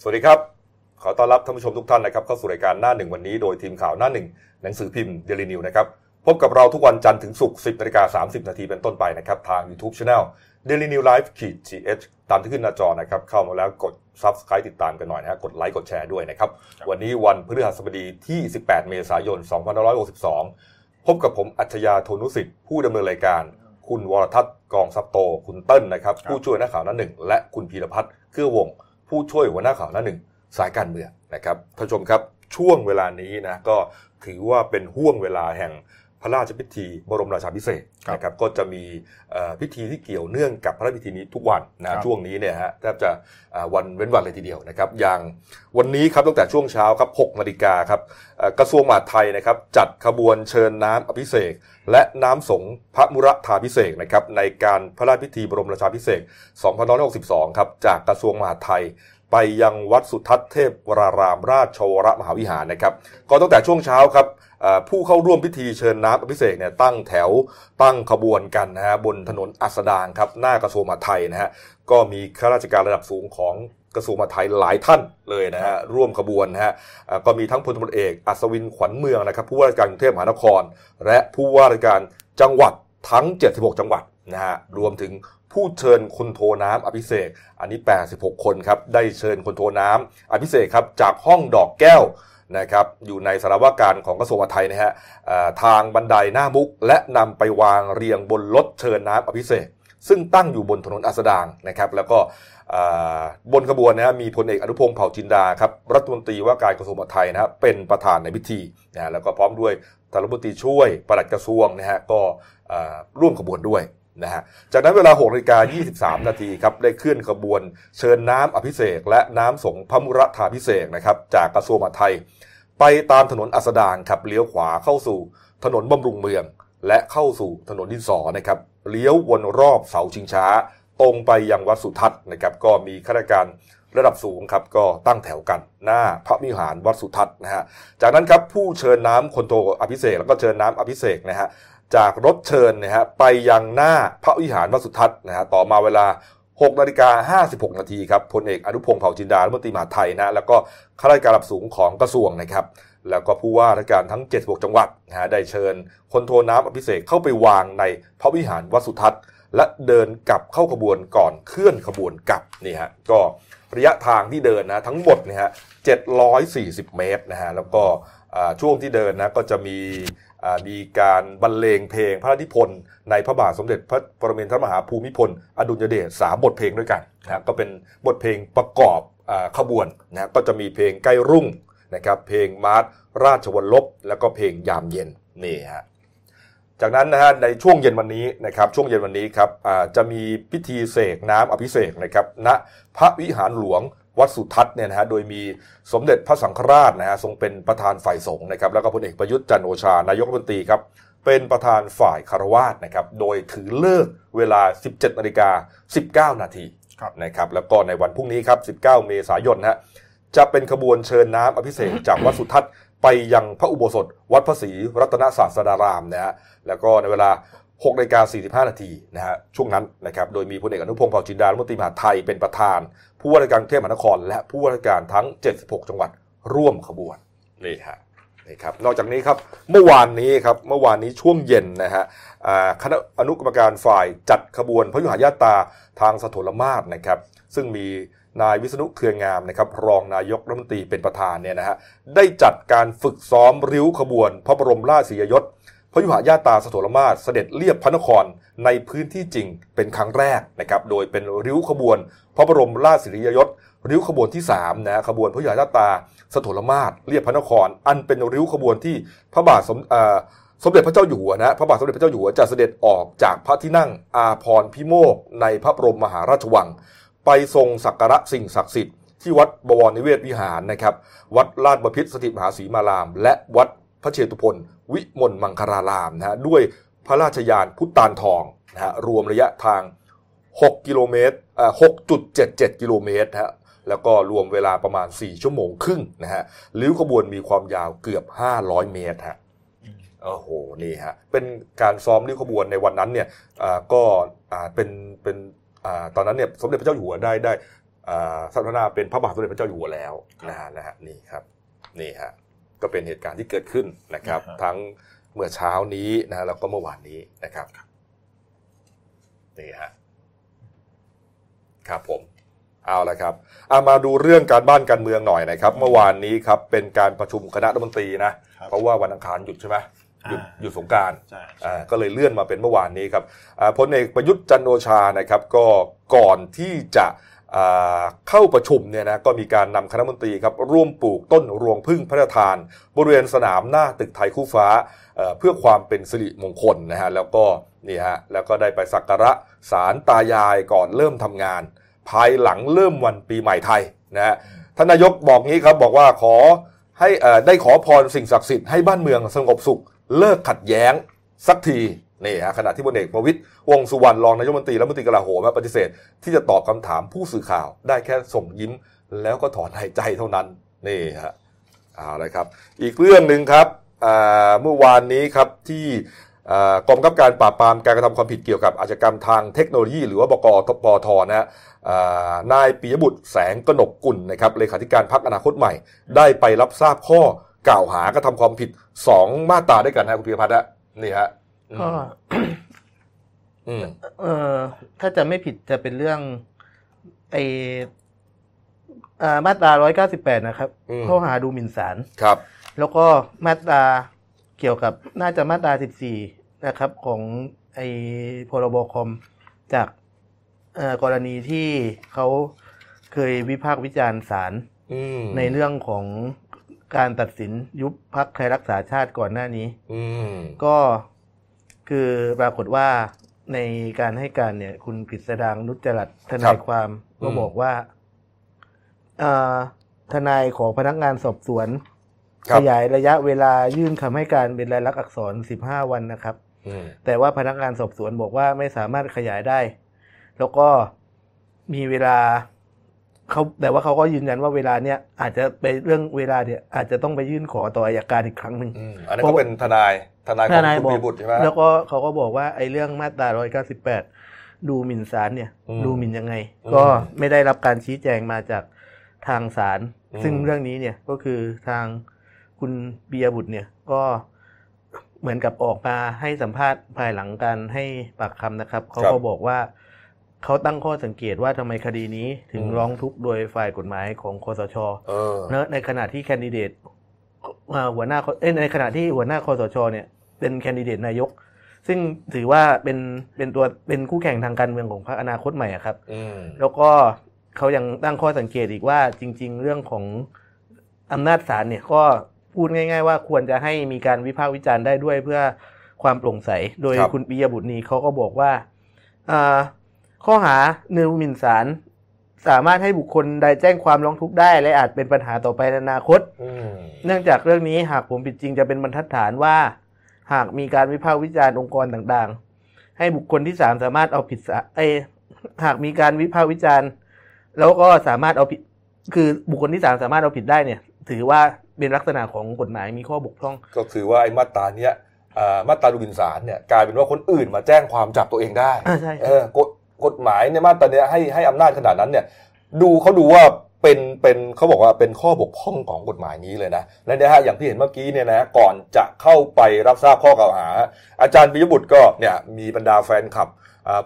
สวัสดีครับ ขอต้อนรับท่านผู้ชมทุกท่านนะครับเข้าสู่รายการหน้าหนึ่งวันนี้โดยทีมข่าวหน้าหนึ่งหนังสือพิมพ์เดลินิวนะครับพบกับเราทุกวันจันทร์ถึงศุกร์10นาฬิกา30 นาทีเป็นต้นไปนะครับทาง YouTube Channel Daily New Life ขีด GH ตามที่ขึ้นหน้าจอนะครับเข้ามาแล้วกด Subscribe ติดตามกันหน่อยนะฮะกดไลค์กดแชร์ด้วยนะครับ วันนี้วันพฤหัสบดีที่ 18 เมษายน 2562 พบกับผมอัจฉริยะโทนุสิทธิ์ ผู้ดำเนินรายการ คุณวรทัศน์กองซับโต คุณเติ้ลนะครับ ผู้ช่วยนักข่าวหน้าหนึ่ง และคุณพีรพัฒน์เกื้อวง ผู้ช่วยหัวหน้าข่าวหน้าหนึ่งสายการเมืองนะครับท่านผู้ชมครับช่วงเวลานี้นะก็ถือว่าเป็นห่วงเวลาแห่ง ระราชพิธี บรมราชาภิเษกครับนะครับก็จะมีเอ่อพิธีที่เกี่ยวเนื่องกับพระราชพิธีนี้ทุกวันครันะบช่วงนี้เนี่ยฮะแทบจะอ่าวันเว้นวันเลยทีเดียวนะครับ อย่างวันนี้ครับตั้งแต่ช่วงเช้าครับ6นาฬิกาครับเอ่อกระทรวงมหาดไทยนะครับจัดขบวนเชิญน้ำอภิเษกและน้ำสงฆ์พระมุรธาพิเศษกนะครับในการพระราชพิธีบรมราชาภิเษก2562 ครับจากกระทรวงมหาดไทย ไปยังวัดสุทัศน์เทพวรารามราชวรมหาวิหารนะครับ ก็ตั้งแต่ช่วงเช้าครับผู้เข้าร่วมพิธีเชิญน้ำอภิเษกเนี่ยตั้งแถวตั้งขบวนกันนะฮะบนถนนอัสดางครับหน้ากระทรวงมหาดไทยนะฮะก็มีข้าราชการระดับสูงของกระทรวงมหาดไทยหลายท่านเลยนะฮะร่วมขบวนนะฮะก็มีทั้งพลตำรวจเอกอัศวินขวัญเมืองนะครับผู้ว่าราชการกรุงเทพมหานคร และผู้ว่าราชการจังหวัดทั้ง 76 จังหวัดนะฮะรวมถึง ผู้เชิญคนโทน้ำอภิเษกอันนี้ 86 คนครับได้เชิญคนโทน้ำอภิเษกครับจากห้องดอกแก้วนะครับอยู่ในสารวาการของกระทรวงมหาดไทยนะฮะทางบันไดหน้ามุก และนำไปวางเรียงบนรถเชิญน้ำอภิเษกซึ่งตั้งอยู่บนถนนอัสดางนะครับ แล้วก็บนขบวนนะฮะมีพลเอกอนุพงศ์เผ่าจินดาครับรัฐมนตรีว่าการกระทรวงมหาดไทยนะฮะเป็นประธานในพิธีนะฮะแล้วก็พร้อมด้วยท่ารัฐมนตรีช่วยปลัดกระทรวงนะฮะก็ร่วมขบวนด้วย นะฮะจากนั้นเวลา6นาฬิกา23 นาทีครับได้เคลื่อนขบวนเชิญน้ำอภิเษกและน้ำสงฆ์พระมุรธาพิเศษกนะครับจากกระทรวงมหาดไทย ไปตามถนนอัสดางครับเลี้ยวขวาเข้าสู่ถนนบำรุงเมือง และเข้าสู่ถนนดินสอนะครับเลี้ยววนรอบเสาชิงช้า ตรงไปยังวัดสุทัศน์นะครับก็มีข้าราชการระดับสูงครับก็ตั้งแถวกันหน้าพระวิหารวัดสุทัศน์นะฮะจากนั้นครับผู้เชิญน้ำคนโตอภิเษกแล้วก็เชิญน้ำอภิเษกนะฮะ จากรถเชิญนะฮะไปยังหน้าพระวิหารวัสุทัศน์นะฮะต่อมาเวลา6นาฬิกา56 นาทีครับพลเอกอนุพงศ์เผ่าจินดารัฐมนตรีมหาไทยนะแล้วก็ข้าราชการระดับสูงของกระทรวงนะครับ แล้วก็ผู้ว่าราชการทั้ง 76 จังหวัดนะฮะได้เชิญคนโทน้ำอภิเษกเข้าไปวางในพระวิหารวัดสุทัศน์ และเดินกลับเข้าขบวนก่อนเคลื่อนขบวนกลับนี่ฮะก็ระยะทางที่เดินนะทั้งหมดเนี่ยฮะ740 เมตรนะฮะแล้วก็ช่วงที่เดินนะก็จะมี มีการบรรเลงเพลงพระราชนิพนธ์ในพระบาทสมเด็จพระปรมินทรมหาภูมิพล อดุลยเดชสามบทเพลงด้วยกันนะก็เป็นบทเพลงประกอบอาขบวนนะก็จะมีเพลงใกล้รุ่งนะครับเพลงมาร์ชราชวรลบแล้วก็เพลงยามเย็นนี่ฮะจากนั้นนะฮะในช่วงเย็นวันนี้นะครับช่วงเย็นวันนี้ครับอ่าจะมีพิธีเสกน้ำอภิเษกนะครับณพระวิหารหลวง วัดสุทัศน์เนี่ยนะฮะโดยมีสมเด็จพระสังฆราชนะฮะทรงเป็นประธานฝ่ายสงฆ์นะครับแล้วก็พลเอกประยุทธ์จันทร์โอชานายกรัฐมนตรีครับเป็นประธานฝ่ายคารวาสนะครับโดยถือเลิกษ์เวลา 17นาฬิกา19 นาทีครับนะครับแล้วก็ในวันพรุ่งนี้ครับ 19 เมษายนนะฮะจะเป็นขบวนเชิญน้ำอภิเษกจากวัดสุทัศน์ไปยังพระอุโบสถ วัดพระศรีรัตนศาสดารามนะฮะแล้วก็ในเวลา6นาฬิกา45 นาทีนะฮะช่วงนั้นนะครับโดยมีพลเอกอนุพงศ์เผ่าจินดารัฐมนตรีมหาดไทยเป็นประธาน ผู้ว่าราชการกรุงเทพมหานคร และผู้ว่าราชการทั้ง 76 จังหวัดร่วมขบวนนี่ฮะนี่ครับนอกจากนี้ครับเมื่อวานนี้ครับเมื่อวานนี้ช่วงเย็นนะฮะคณะอนุกรรมการฝ่ายจัดขบวนพระยุหญาตาทางสถลมาศนะครับซึ่งมีนายวิษณุเครืองามนะครับรองนายกรัฐมนตรีเป็นประธานเนี่ยนะฮะได้จัดการฝึกซ้อมริ้วขบวน พระบรมราชสียยศ ระยุหญาตาสถลมาศเสด็จเลียบพระนครในพื้นที่จริงเป็นครั้งแรกนะครับโดยเป็นริ้วขบวน พระบรมราชสิริยยศริ้วขบวนที่3นะขบวนพระยุหญาตาสถลมาศเลียบพระนคร อันเป็นริ้วขบวนที่พระบาทสมเอ่อสมเด็จพระเจ้าอยู่หัวนะพระบาทสมเด็จพระเจ้าอยู่หัวจะเสด็จออกจากพระที่นั่งอาพรพิโมกในพระบรมมหาราชวัง ไปทรงสักการะสิ่งศักดิ์สิทธิ์ที่วัดบวรนิเวศวิหารนะครับ วัดลาดบพิตรสถิตมหาศรีมาราม และวัด พระเชตุพนวิมลมังคารารามนะฮะด้วยพระราชยานพุทธานทองนะฮะรวมระยะทาง 6 กิโลเมตรเอ่อ6.77 กิโลเมตรนะฮะแล้วก็รวมเวลาประมาณ 4 ชั่วโมงครึ่งนะฮะริ้วขบวนมีความยาวเกือบ 500 เมตรฮะโอ้โห นี่ฮะ เป็นการซ้อมริ้วขบวนในวันนั้นเนี่ยอ่าก็อ่าเป็นเป็นอ่าตอนนั้นเนี่ยสมเด็จพระเจ้าอยู่หัวได้ได้สถาปนาเป็นพระบาทสมเด็จพระเจ้าอยู่หัวแล้วนะฮะนี่ครับ นี่ฮะ ก็เป็นเหตุการณ์ที่เกิดขึ้นนะครับ ทั้งเมื่อเช้านี้นะแล้วก็เมื่อวานนี้นะครับนี่ฮะครับผมเอาละครับเอามาดูเรื่องการบ้านการเมืองหน่อยนะครับ เมื่อวานนี้ครับเป็นการประชุมคณะรัฐมนตรีนะ เพราะว่าวันอังคารหยุดใช่ไหมหยุดหยุดสงการก็เลยเลื่อนมาเป็นเมื่อวานนี้ครับพลเอกประยุทธ์จันโอชานะครับ ก็ก่อนที่จะ เข้าประชุมเนี่ยนะก็มีการนำคณะมนตรีครับร่วมปลูกต้นรวงพึ่งพระราชทาน บริเวณสนามหน้าตึกไทยคู่ฟ้าเพื่อความเป็นสิริมงคลนะฮะแล้วก็นี่ฮะแล้วก็ได้ไปสักการะสารตายายก่อนเริ่มทำงาน ภายหลังเริ่มวันปีใหม่ไทยนะฮะท่านนายกบอกงี้ครับบอกว่าขอให้ได้ขอพรสิ่งศักดิ์สิทธิ์ให้บ้านเมืองสงบสุข เลิกขัดแย้งสักที นี่ฮะขณะที่พลเอกประวิตยวงสุวรรณรองนายกรัฐมนตรีและรัฐมนตรีกลาโหมปฏิเสธ ที่จะตอบคำถามผู้สื่อข่าว ได้แค่ส่งยิ้มแล้วก็ถอนหายใจเท่านั้นนี่ฮะเอาละครับ อีกเรื่องหนึ่งครับเมื่อวานนี้ครับที่กองกำกับการปราบปรามการกระทำความผิดเกี่ยวกับอาชญากรรมทางเทคโนโลยี หรือว่าบกปทนะฮะนายปิยบุตรแสงกนกกุลนะครับเลขาธิการพักอนาคตใหม่ ได้ไปรับทราบข้อกล่าวหากระทำความผิดสองมาตราด้วยกันนะคุณพิพัฒน์นี่ฮะ ก็เออถ้าจะไม่ผิดจะเป็นเรื่องไอมาตราร้อยเก้าสิบแปดนะครับ ข้อหาดูหมิ่นศาลครับ แล้วก็มาตราเกี่ยวกับน่าจะมาตราสิบสี่นะครับ ของไอพรบคอมจากกรณีที่เขาเคยวิพากษ์วิจารณ์ศาลในเรื่องของการตัดสินยุบพักไทยรักษาชาติก่อนหน้านี้ก็ คือปรากฏว่าในการให้การเนี่ย คุณกฤษดางนุจรัตทนายความก็บอกว่าทนายของพนักงานสอบสวน ขยายระยะเวลายื่นคำให้การเป็นลายลักษณ์อักษรสิบห้าวันนะครับ แต่ว่าพนักงานสอบสวนบอกว่าไม่สามารถขยายได้ แล้วก็มีเวลาเขาแต่ว่าเขาก็ยืนยันว่าเวลาเนี้ยอาจจะไปเรื่องเวลาเนี่ยอาจจะต้องไปยื่นขอต่ออายการอีกครั้งหนึ่งอันนี้ก็เป็นทนาย ทนายของคุณปีบุตรใช่ไหมแล้วก็เขาก็บอกว่าไอ้เรื่องมาตราร้อยเก้าสิบแปดดูหมิ่นศาลเนี่ย ดูหมิ่นยังไง ก็ไม่ได้รับการชี้แจงมาจากทางศาลซึ่งเรื่องนี้เนี่ยก็คือทางคุณเบียบุตรเนี่ยก็เหมือนกับออกมาให้สัมภาษณ์ภายหลังการให้ปากคำนะครับ เขาก็บอกว่าเขาตั้งข้อสังเกตว่าทำไมคดีนี้ถึงร้องทุกข์โดยฝ่ายกฎหมายของคอสชเนอะในขณะที่แคนดิเดตหัวหน้าเอ้ในขณะที่หัวหน้าคอสชเนี่ย เป็นแคนดิเดตนายก ซึ่งถือว่าเป็นเป็นตัวเป็นคู่แข่งทางการเมืองของพรรคอนาคตใหม่ครับแล้วก็เขายังตั้งข้อสังเกตอีกว่าจริง ๆ เรื่องของอำนาจศาลเนี่ยก็พูดง่าย ๆ ว่าควรจะให้มีการวิพากษ์วิจารณ์ได้ด้วยเพื่อความโปร่งใส โดยคุณปิยบุตรนีเขาก็บอกว่าข้อหาเนือหมิ่นศาลสามารถให้บุคคลใดแจ้งความร้องทุกข์ได้ และอาจเป็นปัญหาต่อไปในอนาคต เนื่องจากเรื่องนี้หากผมผิดจริงจะเป็นบรรทัดฐานว่า หากมีการวิพากษ์วิจารณ์องค์กรต่างๆ ให้บุคคลที่สามสามารถเอาผิดไอหากมีการวิพากษ์วิจารณ์ แล้วก็สามารถเอาผิด คือบุคคลที่สามสามารถเอาผิดได้เนี่ย ถือว่าเป็นลักษณะของกฎหมายมีข้อบกพร่อง ก็คือว่าไอ้มาตราเนี้ยมาตราดูบินสารเนี่ยกลายเป็นว่าคนอื่นมาแจ้งความจับตัวเองได้ใช่เออกฎหมายในมาตราเนี้ยให้ให้อำนาจขนาดนั้นเนี่ย ดูเขาดูว่า เป็นเป็นเขาบอกว่าเป็นข้อบกพร่องของกฎหมายนี้เลยนะและนี่ยฮะอย่างที่เห็นเมื่อกี้เนี่ยนะก่อนจะเข้าไปรับทราบข้อกล่าวหา อาจารย์ปิยบุตรก็เนี่ยมีบรรดาแฟนคลับ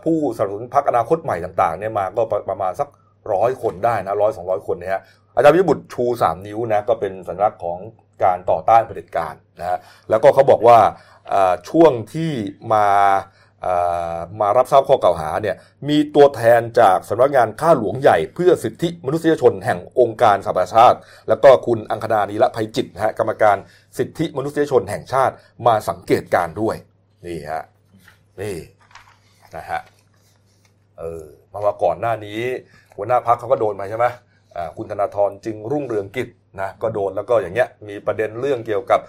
ผู้สนับสนุนพรรคอนาคตใหม่ต่างๆเนี่ยมาก็ประมาณสักร้อยคนได้นะร้อยสองร้อยคนเนี่ยอาจารย์ปิยบุตรชูสามนิ้วนะก็เป็นสัญลักษณ์ของการต่อต้านเผด็จการนะฮะแล้วก็เขาบอกว่าช่วงที่มา มารับทราบข้อกล่าวหาเนี่ยมีตัวแทนจากสำนักงานข้าหลวงใหญ่เพื่อสิทธิมนุษยชนแห่งองค์การสหประชาชาติ แล้วก็คุณอังคณานีละภัยจิตฮะกรรมการสิทธิมนุษยชนแห่งชาติมาสังเกตการด้วย นี่ฮะนี่นะฮะเออมาว่าก่อนหน้านี้ หัวหน้าพักเขาก็โดนมาใช่ไหมคุณธนาธรจึงรุ่งเรืองกิจนะก็โดนแล้วก็อย่างเงี้ยมีประเด็นเรื่องเกี่ยวกับ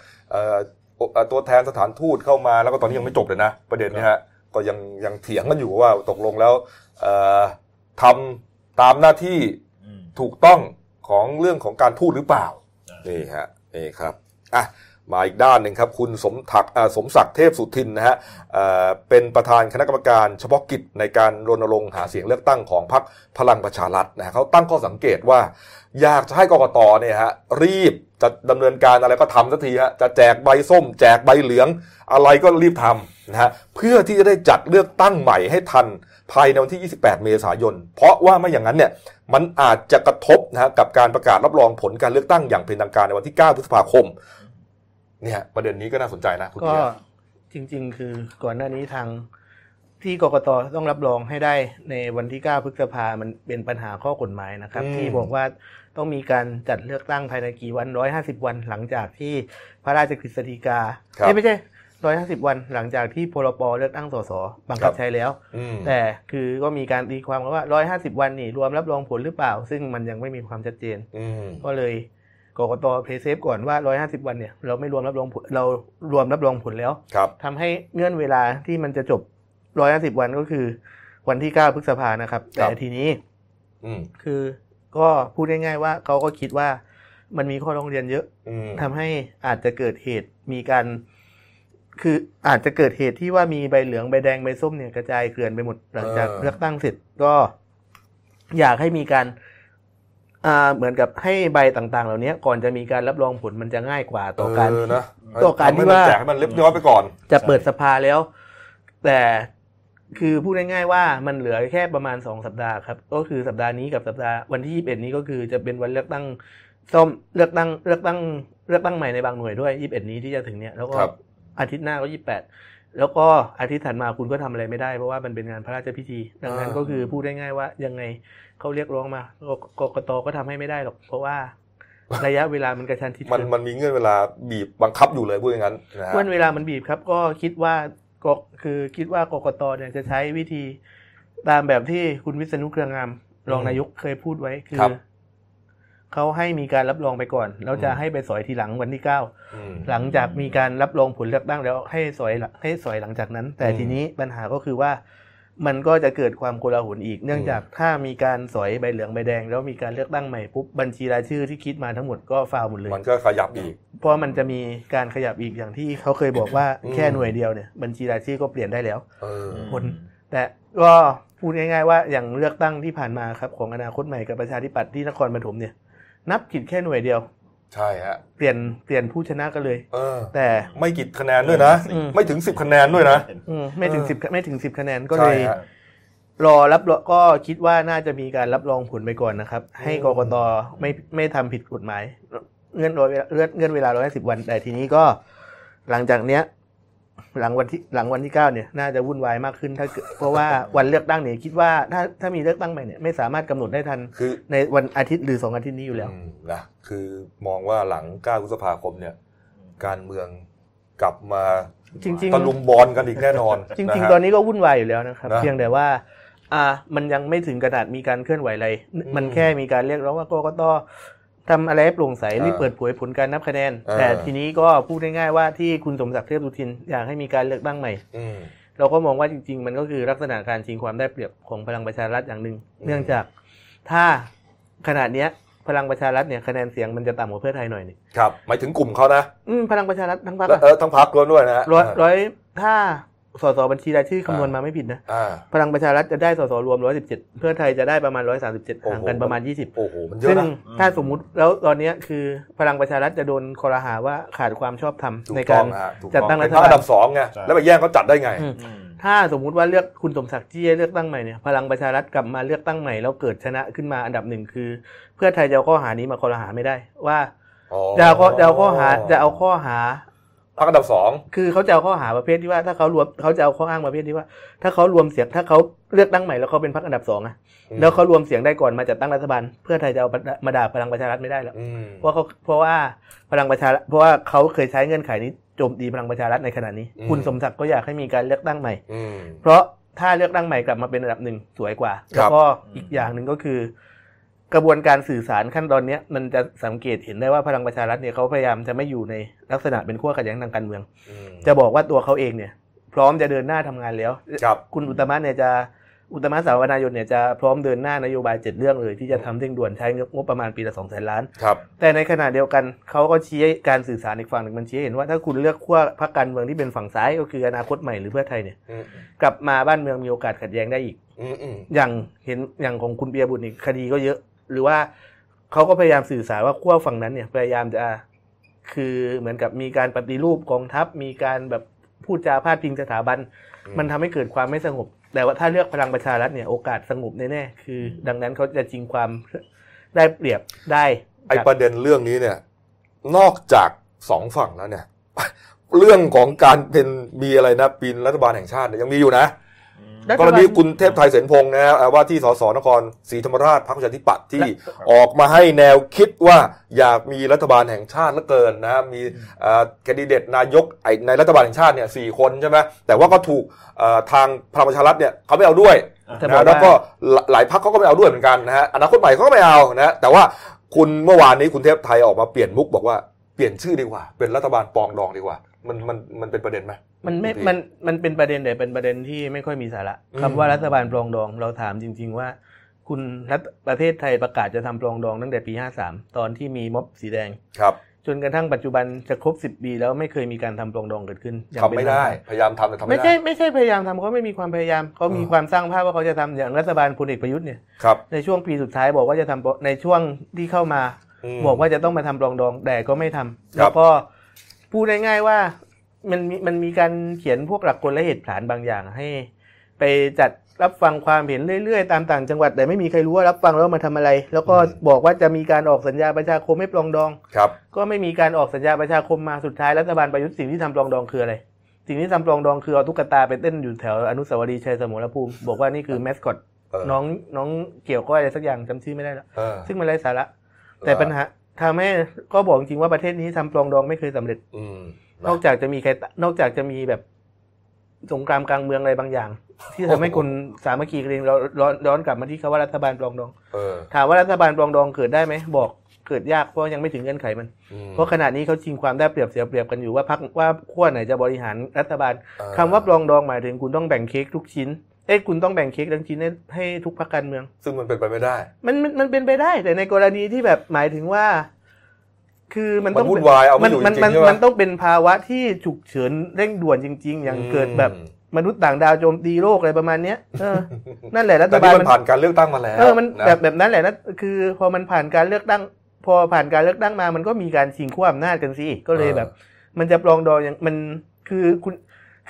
ตัวแทนสถานทูตเข้ามาแล้วก็ตอนนี้ยังไม่จบเลยนะ ประเด็นนี้ฮะ ก็ยังยังเถียงกันอยู่ว่าตกลงแล้วทำตามหน้าที่ถูกต้องของเรื่องของการทูตหรือเปล่านี่ฮะนี่ครับอะมาอีกด้านหนึ่งครับ คุณสมถักสมศักดิ์เทพสุทินนะฮะเป็นประธานคณะกรรมการเฉพาะกิจในการรณรงค์หาเสียงเลือกตั้งของพรรคพลังประชารัฐนะเขาตั้งข้อสังเกตว่า อยากจะให้กรกตเนี่ยฮะรีบจะดำเนินการอะไรก็ทำสักทีฮะจะแจกใบส้ม แจกใบเหลือง อะไรก็รีบทำ นะฮะเพื่อที่จะได้จัดเลือกตั้งใหม่ให้ทันภายในวันที่ 28 เมษายน เพราะว่าไม่อย่างนั้นเนี่ยมันอาจจะกระทบนะฮะกับการประกาศรับรองผลการเลือกตั้งอย่างเป็นทางการในวันที่ 9 พฤษภาคมเนี่ยประเด็นนี้ก็น่าสนใจนะคุณก็จริง ๆ คือก่อนหน้านี้ทางที่กกตต้องรับรองให้ได้ในวันที่ 9 พฤษภามันเป็นปัญหาข้อกฎหมายนะครับ ที่บอกว่าต้องมีการจัดเลือกตั้งภายในกี่วัน 150 วันหลังจากที่พระราชกฤษฎีกาไม่ใช่ ร้อยห้าสิบวันหลังจากที่พรปเลือกตั้งสสบังคับใช้แล้ว แต่คือก็มีการตีความกันว่าร้อยห้าสิบวันนี่รวมรับรองผลหรือเปล่า ซึ่งมันยังไม่มีความชัดเจนก็เลยกรกตเพย์เซฟก่อนว่าร้อยห้าสิบวันเนี่ยเราไม่รวมรับรองผลเรารวมรับรองผลแล้วทำให้เงื่อนเวลาที่มันจะจบร้อยห้าสิบวันก็คือ วันที่เก้าพฤษภานะครับ แต่ทีนี้คือก็พูดง่ายๆว่าเขาก็คิดว่ามันมีข้อร้องเรียนเยอะทำให้อาจจะเกิดเหตุมีการ คืออาจจะเกิดเหตุที่ว่ามีใบเหลืองใบแดงใบส้มเนี่ยกระจายเกลื่อนไปหมดหลังจากเลือกตั้งเสร็จก็ อยากให้มีการอ่าเหมือนกับให้ใบต่าง ๆ เหล่านี้ก่อนจะมีการรับรองผลมันจะง่ายกว่าต่อการต่อการที่ว่าแจกให้มันเล็บย้อยไปก่อน จะเปิดสภาแล้ว แต่คือพูดง่ายๆว่ามันเหลือแค่ประมาณสองสัปดาห์ครับ ก็คือสัปดาห์นี้กับสัปดาห์วันที่ยี่สิบเอ็ดนี้ก็คือจะเป็นวันเลือกตั้งส้มเลือกตั้งเลือกตั้งเลือกตั้งใหม่ในบางหน่วยด้วยยี่สิบเอ็ดนี้ที่จะถึงเนี้ยแล้วก็ อาทิตย์หน้าก็ยี่แปดแล้วก็อาทิตย์ถัดมาคุณก็ทำอะไรไม่ได้ เพราะว่ามันเป็นงานพระราชพิธี ดังนั้นก็คือพูดได้ง่ายว่ายังไงเขาเรียกร้องมากกตก็ทำให้ไม่ได้หรอก เพราะว่าระยะเวลามันกระชั้นชิดมันมันมีเงื่อนเวลาบีบบังคับอยู่เลยพูดอย่างนั้นเงื่อนเวลามันบีบครับ ก็คิดว่าก็คือคิดว่ากกตเนี่ยจะใช้วิธีตามแบบที่คุณวิษณุเครืองามรองนายกเคยพูดไว้คือ เขาให้มีการรับรองไปก่อน แล้วจะให้ไปสอยทีหลังวันที่เก้าหลังจากมีการรับรองผลเลือกตั้งแล้วให้สอยให้สอยหลังจากนั้น แต่ทีนี้ปัญหาก็คือว่ามันก็จะเกิดความโกลาหลอีก เนื่องจากถ้ามีการสอยใบเหลืองใบแดง แล้วมีการเลือกตั้งใหม่ปุ๊บบัญชีรายชื่อที่คิดมาทั้งหมดก็ฟาวหมดเลย มันก็ขยับอีก เพราะมันจะมีการขยับอีกอย่างที่เขาเคยบอกว่าแค่หน่วยเดียวเนี่ยบัญชีรายชื่อก็เปลี่ยนได้แล้วคนแต่ก็พูดง่าย ๆ ว่าอย่างเลือกตั้งที่ผ่านมาครับของอนาคตใหม่กับประชาธิปัตย์ที่นครปฐมเนี่ย นับผิดแค่หน่วยเดียว ใช่ฮะเปลี่ยนเปลี่ยนผู้ชนะกันเลย เออ แต่ไม่กี่คะแนนด้วยนะไม่ถึงสิบคะแนนด้วยนะไม่ถึงสิบไม่ถึงสิบคะแนนก็เลยรอรับก็คิดว่าน่าจะมีการรับรองผลไปก่อนนะครับ ให้กรกตไม่ไม่ทำผิดกฎหมายเงื่อนเลื่อนเงื่อนเวลาร้อยสิบวัน แต่ทีนี้ก็หลังจากเนี้ย หลังวันที่หลังวันที่เก้าเนี่ยน่าจะวุ่นวายมากขึ้นถ้าเพราะว่าวันเลือกตั้งเนี่ยคิดว่าถ้าถ้ามีเลือกตั้งใหม่เนี่ยไม่สามารถกำหนดได้ทันคือในวันอาทิตย์หรือสองอาทิตย์นี้อยู่แล้วนะคือมองว่าหลังเก้าพฤษภาคมเนี่ย การเมืองกลับมาจริงๆตะลุมบอลกันอีกแน่นอน จริง ๆ ตอนนี้ก็วุ่นวายอยู่แล้วนะครับ เพียงแต่ว่าอ่ามันยังไม่ถึงกระดาษมีการเคลื่อนไหวอะไร มันแค่มีการเรียกร้องว่ากกต ทำอะไรให้โปร่งใสรีบเปิดเผยผลการนับคะแนน แต่ทีนี้ก็พูดง่ายๆว่าที่คุณสมศักดิ์เทพสุทินอยากให้มีการเลือกตั้งใหม่เราก็มองว่าจริง ๆ มันก็คือลักษณะการชิงความได้เปรียบของพลังประชารัฐอย่างหนึ่งเนื่องจากถ้าขนาดเนี้ยพลังประชารัฐเนี่ยคะแนนเสียงมันจะต่ำกว่าเพื่อไทยหน่อยนึงครับหมายถึงกลุ่มเขานะอืมพลังประชารัฐทั้งพรรคเออทั้งพรรคด้วยนะร้อยร้อยถ้า สสบัญชีรายชื่อคำนวณมาไม่ผิดนะพลังประชารัฐจะได้สสรวมร้อยสิบเจ็ดเพื่อไทยจะได้ประมาณร้อยสามสิบเจ็ดห่างกันประมาณยี่สิบโอ้โห มันเยอะนะถ้าสมมุติแล้วตอนนี้คือพลังประชารัฐจะโดนคอรหาว่าขาดความชอบธรรมในการจัดตั้งรัฐบาลอันดับสองไงแล้วไปแย่งเขาจัดได้ไง ถ้าสมมุติว่าเลือกคุณสมศักดิ์ที่จะเลือกตั้งใหม่เนี่ยพลังประชารัฐกลับมาเลือกตั้งใหม่แล้วเกิดชนะขึ้นมาอันดับหนึ่งคือ เพื่อไทยจะเอาข้อหานี้มาคอรหาไม่ได้ว่าจะเอาจะเอาข้อหาจะเอาข้อหา พักอันดับสองคือเขาจะเอาข้อหาประเภทที่ว่า ถ้าเขารวมเขาจะเอาข้ออ้างประเภทที่ว่า ถ้าเขารวมเสียงถ้าเขาเลือกตั้งใหม่แล้วเขาเป็นพรรคอันดับสองอะแล้วเขารวมเสียงได้ก่อนมาจัดตั้งรัฐบาล เพื่อไทยจะเอามาด่าพลังประชารัฐไม่ได้แล้วเพราะเขาเพราะว่าพลังประชาเพราะว่าเขาเคยใช้เงื่อนไขนี้โจมตีพลังประชารัฐในขณะนี้ คุณสมศักดิ์ก็อยากให้มีการเลือกตั้งใหม่เพราะถ้าเลือกตั้งใหม่กลับมาเป็นอันดับหนึ่งสวยกว่า แล้วก็อีกอย่างหนึ่งก็คือ กระบวนการสื่อสารขั้นตอนนี้มันจะสังเกตเห็นได้ว่าพลังประชารัฐเนี่ยเขาพยายามจะไม่อยู่ในลักษณะเป็นขั้วขัดแย้งทางการเมือง จะบอกว่าตัวเขาเองเนี่ย พร้อมจะเดินหน้าทำงานแล้วคุณอุตมะเนี่ยจะอุตมะสาวนายนเนี่ยจะพร้อมเดินหน้านโยบายเจ็ดเรื่องเลยที่จะทำเร่งด่วนใช้งบประมาณปีละสองแสนล้านครับแต่ในขณะเดียวกันเขาก็ชี้การสื่อสารอีกฝั่งหนึ่งมันชี้ให้เห็นว่าถ้าคุณเลือกขั้วพรรคการเมืองที่เป็นฝั่งซ้ายก็คืออนาคตใหม่หรือเพื่อไทยเนี่ยอืมกลับมาบ้านเมืองมีโอกาสขัดแย้งได้อีกอืมอืมอย่างเห็นอย่างของคุณเบียร์บุตรนี่คดีก็เยอะ หรือว่าเขาก็พยายามสื่อสารว่าขั้วฝั่งนั้นเนี่ยพยายามจะคือเหมือนกับมีการปฏิรูปกองทัพ มีการแบบพูดจาพาดพิงสถาบัน มันทำให้เกิดความไม่สงบ แต่ว่าถ้าเลือกพลังประชารัฐเนี่ยโอกาสสงบแน่ๆคือ ดังนั้นเขาจะจริงความได้เปรียบได้ไอจากประเด็นเรื่องนี้เนี่ย นอกจากสองฝั่งแล้วเนี่ย เรื่องของการเป็นมีอะไรนะปีนรัฐบาลแห่งชาติเนี่ยยังมีอยู่นะรัฐ กบาลรณีคุณเทพไทยเสนพงศ์นะฮะอ่าว่าที่สสนครศรีธรรมราชพรรคประชาธิปัตย์ที่ออกมาให้แนวคิดว่าอยากมีรัฐบาลแห่งชาติเหลือเกินนะมีแคนดิเดตนายกไอ้ในรัฐบาลแห่งชาติเนี่ยสี่คนใช่ไหมแต่ว่าก็ถูกเอ่อทางพลังประชารัฐเนี่ยเขาไม่เอาด้วยแต่นะบอกว่าแล้วก็หลหลายพรรคเขาก็ไม่เอาด้วยเหมือนกันนะฮะอนาคตใหม่เขาก็ไม่เอานะฮะแต่ว่าคุณเมื่อวานนี้คุณเทพไทยออกมาเปลี่ยนมุกบอกว่าเปลี่ยนชื่อดีกว่า เป็นรัฐบาลปองดองดีกว่า มันมันมันเป็นประเด็นไหม มันไม่พี่มัน มันเป็นประเด็นแต่เป็นประเด็นที่ไม่ค่อยมีสาระอืมคำว่ารัฐบาลปรองดอง เราถามจริง ๆ ว่า คุณรัฐประเทศไทยประกาศจะทำปรองดองตั้งแต่ปี 53 ตอนที่มีม็อบสีแดง ครับ จนกระทั่งปัจจุบันจะครบ 10 ปีแล้วไม่เคยมีการทำปรองดองเกิดขึ้นอย่างทำเป็นไม่ได้ทางการพยายามทำแต่ทำไม่ไม่ใช่ได้ไม่ใช่พยายามทำเขาไม่มีความพยายาม เขามีเออความสร้างภาพว่าเขาจะทำอย่างรัฐบาลพลเอกประยุทธ์เนี่ย ครับ ในช่วงปีสุดท้ายบอกว่าจะทำปรในช่วงที่เข้ามามบอกว่าจะต้องมาทำปรองดอง แต่ก็ไม่ทำครับแล้วก็พูดง่ายๆว่า มันมีมันมีการเขียนพวกหลักกลและเหตุผลบางอย่างให้ ไปจัดรับฟังความเห็นเรื่อยๆ ตามต่างจังหวัดแต่ไม่มีใครรู้ว่ารับฟังแล้วมาทำอะไร แล้วก็บอกว่าจะมีการออกสัญญาประชาคมให้ปรองดองครับ ก็ไม่มีการออกสัญญาประชาคมมาสุดท้ายรัฐบาลประยุทธ์สิ่งที่ทำปรองดองคืออะไรสิ่งที่ทำปรองดองคือเอาตุ๊กตาไปเต้นอยู่แถวอนุสาวรีย์ชัยสมรภูมิ บอกว่านี่คือแมสคอตเออน้องน้องเกี่ยวก้อยอะไรสักอย่างจำชื่อไม่ได้แล้วเออซึ่งมันไร้สาระ แต่ปัญหาทำให้ก็บอกจริงว่าประเทศนี้ทำปรองดองไม่เคยสำเร็จ อืม นอกจากจะมีใครนอกจากจะมีแบบสงครามกลางเมืองอะไรบางอย่าง ที่ทำให้คนสามัคคีกันเองเราย้อนย้อนกลับมาที่คำว่ารัฐบาลปรองดองเออถามว่ารัฐบาลปรองดองเกิดได้ไหมบอกเกิดยากเพราะยังไม่ถึงเงื่อนไขมันอืมเพราะขณะนี้เขาชิงความได้เปรียบเสียเปรียบกันอยู่ว่าพักว่าขั้วไหนจะบริหารรัฐบาลเออคำว่าปรองดองหมายถึงคุณต้องแบ่งเค้กทุกชิ้นเอ้ยคุณต้องแบ่งเค้กทั้งชิ้นให้ให้ทุกพรรคการเมือง ซึ่งมันเป็นไปไม่ได้มันมันมันเป็นไปได้ แต่ในกรณีที่แบบหมายถึงว่า คือมันต้องมันวุ่นวายเอาไม่มันอยู่มันจริงๆมันใช่ปะมันต้องเป็นภาวะที่ฉุกเฉินเร่งด่วนจริง ๆ อย่างเกิดแบบอืมมนุษย์ต่างดาวโจมตีโลกอะไรประมาณเนี้ยเออนั่นแหละรัฐแต่บานี่ลมันผ่านการเลือกตั้งมาแล้วเออมันนะแบบแบบนั้นแหละนะคือ พอมันผ่านการเลือกตั้ง พอผ่านการเลือกตั้งมา มันก็มีการชิงขั้วอำนาจกันสิก็เลยแบบ มันจะปรองดองอย่างมันคือคุณ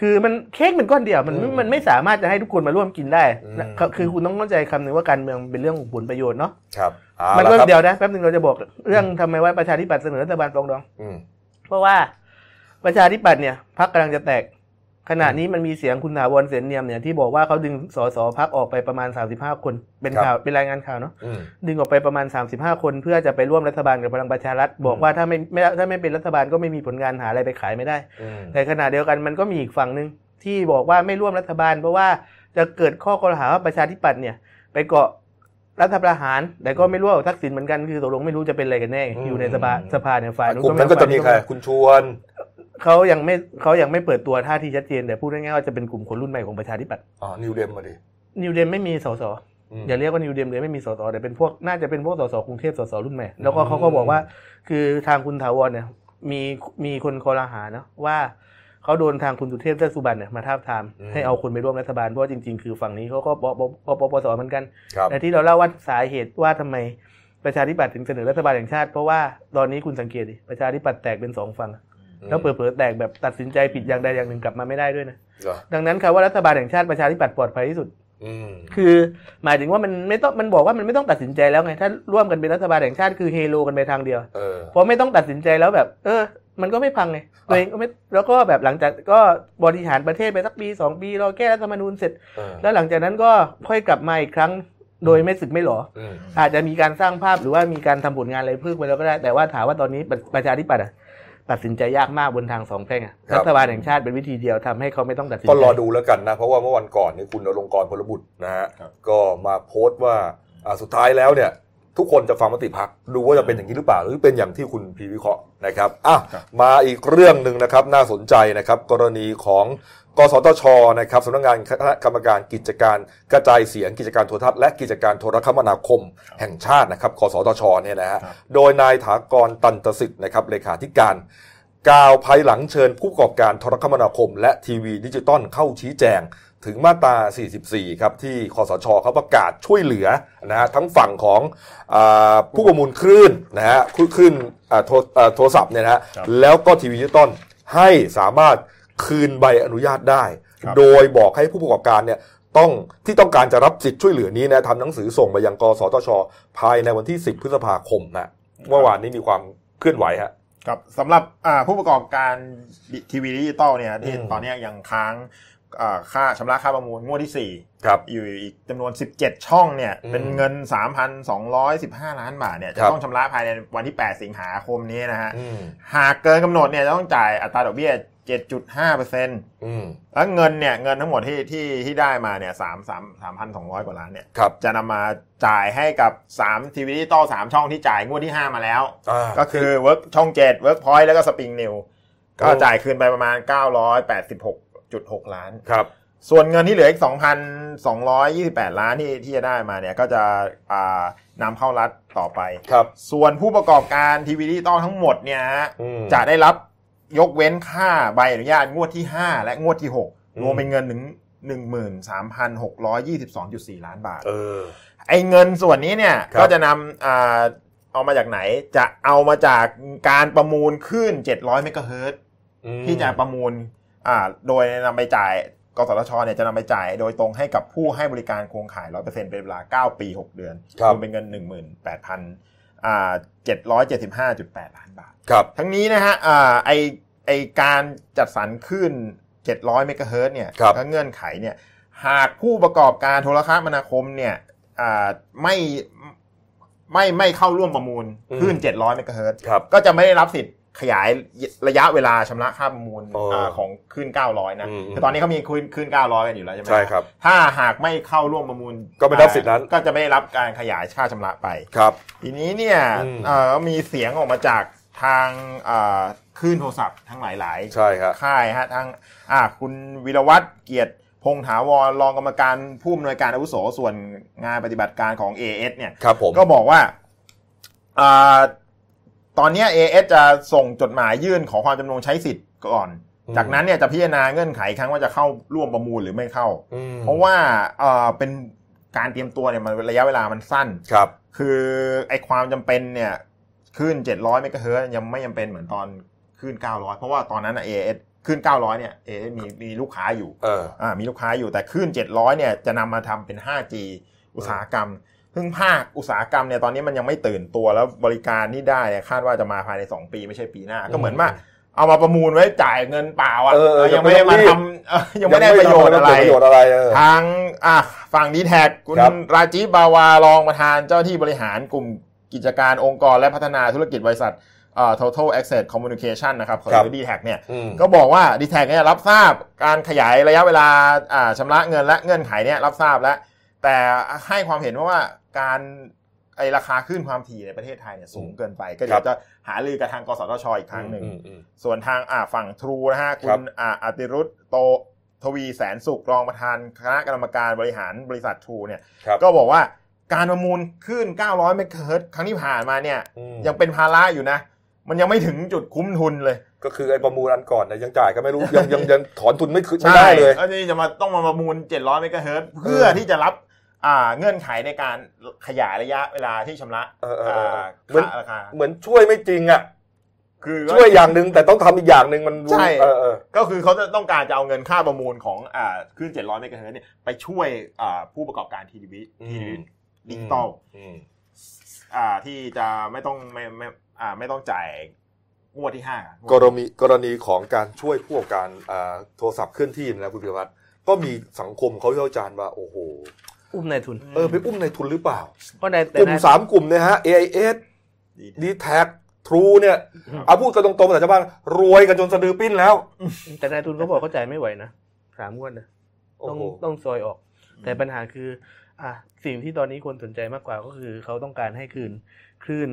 คือมันเค้กมันก้อนเดียวมันไม่มันไม่สามารถจะให้ทุกคนมาร่วมกินได้นะคือคือคุณต้องเข้าใจคำหนึ่งว่าการเมืองเป็นเรื่องของผลประโยชน์เนาะครับเอามันละก็ครับเดียวนะแป๊บนึงเราจะบอกเรื่องทำไมว่าประชาธิปัตย์เสนอรัฐบาลปรองดองอืมเพราะว่าประชาธิปัตย์เนี่ยพักกำลังจะแตก ขณะนี้มันมีเสียงคุณถาวรเสนเนียมเนี่ยที่บอกว่าเขาดึงสสพักออกไปประมาณ 35 คนเป็นข่าวเป็นรายงานข่าวเนาะอืมดึงออกไปประมาณ 35 คนเพื่อจะไปร่วมรัฐบาลกับพลังประชารัฐ บอกว่าถ้าไม่ไม่ถ้าไม่เป็นรัฐบาลก็ไม่มีผลงานหาอะไรไปขายไม่ได้อืมแต่ขณะเดียวกันมันก็มีอีกฝั่งหนึ่งที่บอกว่าไม่ร่วมรัฐบาล เพราะว่าจะเกิดข้อกล่าวหาว่าประชาธิปัตย์เนี่ย ไปเกาะรัฐประหาร แต่ก็ไม่ร่วมกับทักษิณเหมือนกันคือตกลงไม่รู้จะเป็นอะไรกันแน่อยู่ในสภาสภาเนี่ยฝ่ายกลุ่มนั้นก็จะมีใครคุณชวน เขายังไม่เขายังไม่เปิดตัวท่าทีชัดเจนแต่พูดง่ายๆว่าจะเป็นกลุ่มคนรุ่นใหม่ของประชาธิปัตย์อ๋อนิวเดมมาดินิวเดมไม่มีสสมอย่าเรียกว่านิวเดมเลยไม่มีสสแต่เป็นพวกน่าจะเป็นพวกสสกรุงเทพสสรุ่นใหม่แล้วก็เขาก็บอกว่า คือทางคุณถาวรเนี่ย มีมีคนคอรหานะว่าเขาโดนทางคุณสุเทพเทือกสุบรรณเนี่ยมาท้าบทามอืมให้เอาคนไปร่วมรัฐบาลเพราะว่าจริงๆ คือฝั่งนี้เขาก็ปปปปปสเหมือนกันครับแต่ที่เราเล่าว่าสาเหตุว่าทำไมประชาธิปัตย์ถึงเสนอรัฐบาลแห่งชาติเพราะว่าตอนนี้คุณสังเกตดิประชาธิปัตย์แตกเป็นสองฝั่ง แล้วเผลอๆแตกแบบตัดสินใจผิดอย่างใดอย่างหนึ่งกลับมาไม่ได้ด้วยนะเหรอดังนั้นคำว่ารัฐบาลแห่งชาติประชาธิปัตย์ปลอดภัยที่สุดอืมคือหมายถึงว่ามันไม่ต้องมันบอกว่ามันไม่ต้องตัดสินใจแล้วไงถ้าร่วมกันเป็นรัฐบาลแห่งชาติคือเฮโลกันไปทางเดียวเออพอไม่ต้องตัดสินใจแล้วแบบ เออ มันก็ไม่พังไงตัวเองก็ไม่แล้วก็แบบหลังจากก็บริหารประเทศไปสักปีสองปีรอแก้รัฐธรรมนูญเสร็จเออแล้วหลังจากนั้นก็ค่อยกลับมาอีกครั้งโดยไม่สึกไม่หรออืมอาจจะมีการสร้างภาพหรือว่ามีการทำผลงานอะไรเพิ่มไปแล้วก็ได้ แต่ว่าถามว่าตอนนี้ประประชาธิปัตย์อะ ตัดสินใจยากมากบนทางสองแพร่งอะรัฐบาลแห่งชาติเป็นวิธีเดียวทำให้เขาไม่ต้องตัดสินใจก็รอดูแล้วกันนะ เพราะว่าเมื่อวันก่อนนี่คุณอลงกรณ์พลบุตรนะฮะก็มาโพสต์ว่าอ่าสุดท้ายแล้วเนี่ย ทุกคนจะฟังมติพักดูว่าจะเป็นอย่างนี้หรือเปล่าหรือเป็นอย่างที่คุณพีวิเคราะห์นะครับอะมาอีกเรื่องหนึ่งนะครับน่าสนใจนะครับ กรณีของ กสทชนะครับสำนักงานคณะกรรมการกิจการกระจายเสียงกิจการโทรทัศน์และกิจการโทรคมนาคมแห่งชาตินะครับกสทชเนี่ยนะฮะโดยนายฐากรตัณฑสิทธิ์นะครับเลขาธิการกล่าวภายหลังเชิญผู้ประกอบการโทรคมนาคม และทีวีดิจิตอลเข้าชี้แจง ถึงมาตรา 44 ครับที่คสชเขาประกาศช่วยเหลือนะฮะทั้งฝั่งของอาผู้ประมูลคลื่นนะฮะคลื่นอ่าโทรอ่าโทรศัพท์เนี่ยนะฮะครับแล้วก็ทีวีดิจิตอลให้สามารถ คืนใบอนุญาตได้ครับโดยบอกให้ผู้ประกอบการเนี่ยต้องที่ต้องการจะรับสิทธิ์ช่วยเหลือนี้นะทำหนังสือส่งไปยังกสทช ภายในวันที่ 10 พฤษภาคมนะเมื่อวานนี้มีความเคลื่อนไหวฮะครับสำหรับอ่าผู้ประกอบการทีวีดิจิตอลเนี่ยที่อืมตอนเนี้ยยังค้างอ่าค่าชำระค่าประมูลงวดที่ครับ4อยู่อีกจำนวน 17 ช่องเนี่ยอืมเป็นเงิน 3,215 ล้านบาทเนี่ยจะครับต้องชำระภายในวันที่ 8 สิงหาคมนี้นะฮะอืมหากเกินกำหนดเนี่ยจะต้องจ่ายอัตราดอกเบี้ย 7.5เปอร์เซ็นต์อืมแล้วเงินเนี่ยเงินทั้งหมดที่ที่ที่ได้มาเนี่ยสามสามสามพันสองร้อยกว่าล้านเนี่ยครับจะนำมาจ่ายให้กับ3ทีวีดิจิตอล3ช่องที่จ่ายงวดที่ 5 มาแล้ว อ่า ก็คือเวิร์กช่อง7 Workpoint แล้วก็ Spring News ก็โอ้จ่ายคืนไปประมาณ 986.6 ล้าน ครับ ส่วนเงินที่เหลืออีก 2,228 ล้านที่ที่จะได้มาเนี่ยก็จะอ่านำเข้ารัฐต่อไป ครับ ส่วนผู้ประกอบการทีวีดิจิตอลทั้งหมดเนี่ยฮะอืม จะได้รับ ยกเว้นค่าใบอนุญาตงวดที่ 5 และงวดที่อืม6รวมเป็นเงินถึง13,622.4 ล้านบาท เออ ไอ้เงินส่วนนี้เนี่ยครับก็จะนำอ่าเอามาจากไหน จะเอามาจากการประมูลขึ้น 700 เมกะเฮิรตซ์อืมที่จะประมูลอ่าโดยนำไปจ่ายกสทชเนี่ยจะนำไปจ่ายโดยตรงให้กับผู้ให้บริการโครงข่าย 100%เป็นเวลา 9 ปี 6 เดือนครับรวมเป็นเงิน 18,000อ่า775.8 ล้านบาทครับทั้งนี้นะฮะอ่าไอไอการจัดสรรขึ้น700 เมกะเฮิรตซ์เนี่ยครับก็เงื่อนไขเนี่ยหากผู้ประกอบการโทรคมนาคมเนี่ยอ่าไม่ไม่ไม่เข้าร่วมประมูลขึ้น700 เมกะเฮิรตซ์ครับก็จะไม่ได้รับสิทธิ์ขยายระยะเวลาชำระค่าประมูลอ๋ออ่าของขึ้น900 นะอืมคือตอนนี้เขามีขึ้นขึ้น900 กันอยู่แล้วใช่ไหมใช่ครับ ถ้าหากไม่เข้าร่วมประมูล ก็ไม่ได้รับสิทธิ์นั้น ก็จะไม่ได้รับการขยายค่าชำระไปครับ ทีนี้เนี่ยอืมเอ่อมีเสียงออกมาจาก ทางอ่าคลื่นโทรศัพท์ทั้งหลายใช่ครับๆค่ายฮะทางอ่าคุณวิรวัตรเกียรติพงษ์ถาวรรองกรรมการผู้อำนวยการอาวุโสส่วนงานปฏิบัติการของ AS เนี่ยครับผมก็บอกว่าอ่าตอนเนี้ย AS จะส่งจดหมายยื่นขอความจำนงใช้สิทธิ์ก่อนอืมจากนั้นเนี่ยจะพิจารณาเงื่อนไขครั้งว่าจะเข้าร่วมประมูลหรือไม่เข้าอืมเพราะว่าเอ่อเป็นการเตรียมตัวเนี่ยมันระยะเวลามันสั้นครับ คือไอความจำเป็นเนี่ย ขึ้น 700เมกะเฮิรตซ์ยังไม่จำเป็นเหมือนตอนขึ้น 900 เพราะว่าตอนนั้นเอเอสขึ้น 900 เนี่ยเอมีมีลูกค้าอยู่เอออ่ามีลูกค้าอยู่แต่ขึ้น 700 เนี่ยจะนำมาทำเป็น 5G อุตสาหกรรมซึ่งภาคอุตสาหกรรมเนี่ยตอนนี้มันยังไม่ตื่นตัวแล้วบริการที่ได้เนี่ยคาดว่าจะมาภายใน 2 ปีไม่ใช่ปีหน้า ก็เหมือนว่าเอามาประมูลไว้จ่ายเงินเปล่าอะเออเออยังไม่ได้มายังไม่ทำเออยังไม่ได้ประโยชน์อะไรประโยชน์อะไรเออทางอะฝั่งดีแท็คุณครับราจีบาวารองประธานเจ้าที่บริหารกลุ่ม กิจการองค์กรและพัฒนาธุรกิจบริษัทเอ่อ total access communication นะครับหรือดีแท็เนี่ยอืมก็บอกว่าดีแท็เนี่ยรับทราบการขยายระยะเวลาอ่าชำระเงินและเงื่อนไขเนี่ยรับทราบแล้ว แต่ให้ความเห็นว่าการไอราคาขึ้นความถี่ในประเทศไทยเนี่ยสูงเกินไป ก็เดี๋ยวจะหารือกับทางกสทชอีกครั้งหนึ่งอืมอืมส่วนทางอ่าฝั่งทรูนะฮะคุครัณบอ่าอติรุตโตทวีแสนสุขรองประธานคณะกรรมการบริหารบริษัททรูเนี่ยครับก็บอกว่า การประมูลขึ้น 900 เมกะเฮิรตซ์ครั้งที่ผ่านมาเนี่ยอืมยังเป็นภาระอยู่นะ มันยังไม่ถึงจุดคุ้มทุนเลย ก็คือไอ้ประมูลอันก่อนเนี่ยยังจ่ายก็ไม่รู้ ยังยังยังถอนทุนไม่คืนไม่ได้เลยก็นี่จะมาต้องมาประมูล 700 เมกะเฮิรตซ์เพื่อที่จะรับอ่าเงื่อนไขในการขยายระยะเวลาที่ชำระเออเออเอออ่าเหมือนค่าราคาเหมือนช่วยไม่จริงอะคือช่วยอย่างหนึ่งแต่ต้องทำอีกอย่างหนึ่งมันรู้ใช่เออเออก็คือเขาจะต้องการจะเอาเงินค่าประมูลของอ่าขึ้น700เมกะเฮิรตซ์เนี่ยไปช่วยอ่าผู้ประกอบการทีวีอืมทีวี ดิจิตอลอืมอ่าที่จะไม่ต้องไม่ไม่อ่าไม่ต้องจ่ายงวดที่ห้ากรณีกรณีของการช่วยผู้ประกอบการอ่าโทรศัพท์เคลื่อนที่นะคุณพิวัตรก็มีสังคมเขาวิจารณ์ว่าโอ้โห อุ้มนายทุน เออไปอุ้มในทุนหรือเปล่าเพราะในแต่กลุ่มนายสามกลุ่มเนี่ยฮะ AIS ดี d t a c True เนี่ยเอาพูดกันตรงๆแต่ชาวบ้านรวยกันจนสะดือปิ้นแล้ว แต่นายทุนเขาบอกเขาจ่ายไม่ไหวนะสามงวดนะโอ้ต้องโหต้องซอยออก แต่ปัญหาคือ อะสิ่งที่ตอนนี้คนสนใจมากกว่าก็คือเขาต้องการให้คืนคลื่น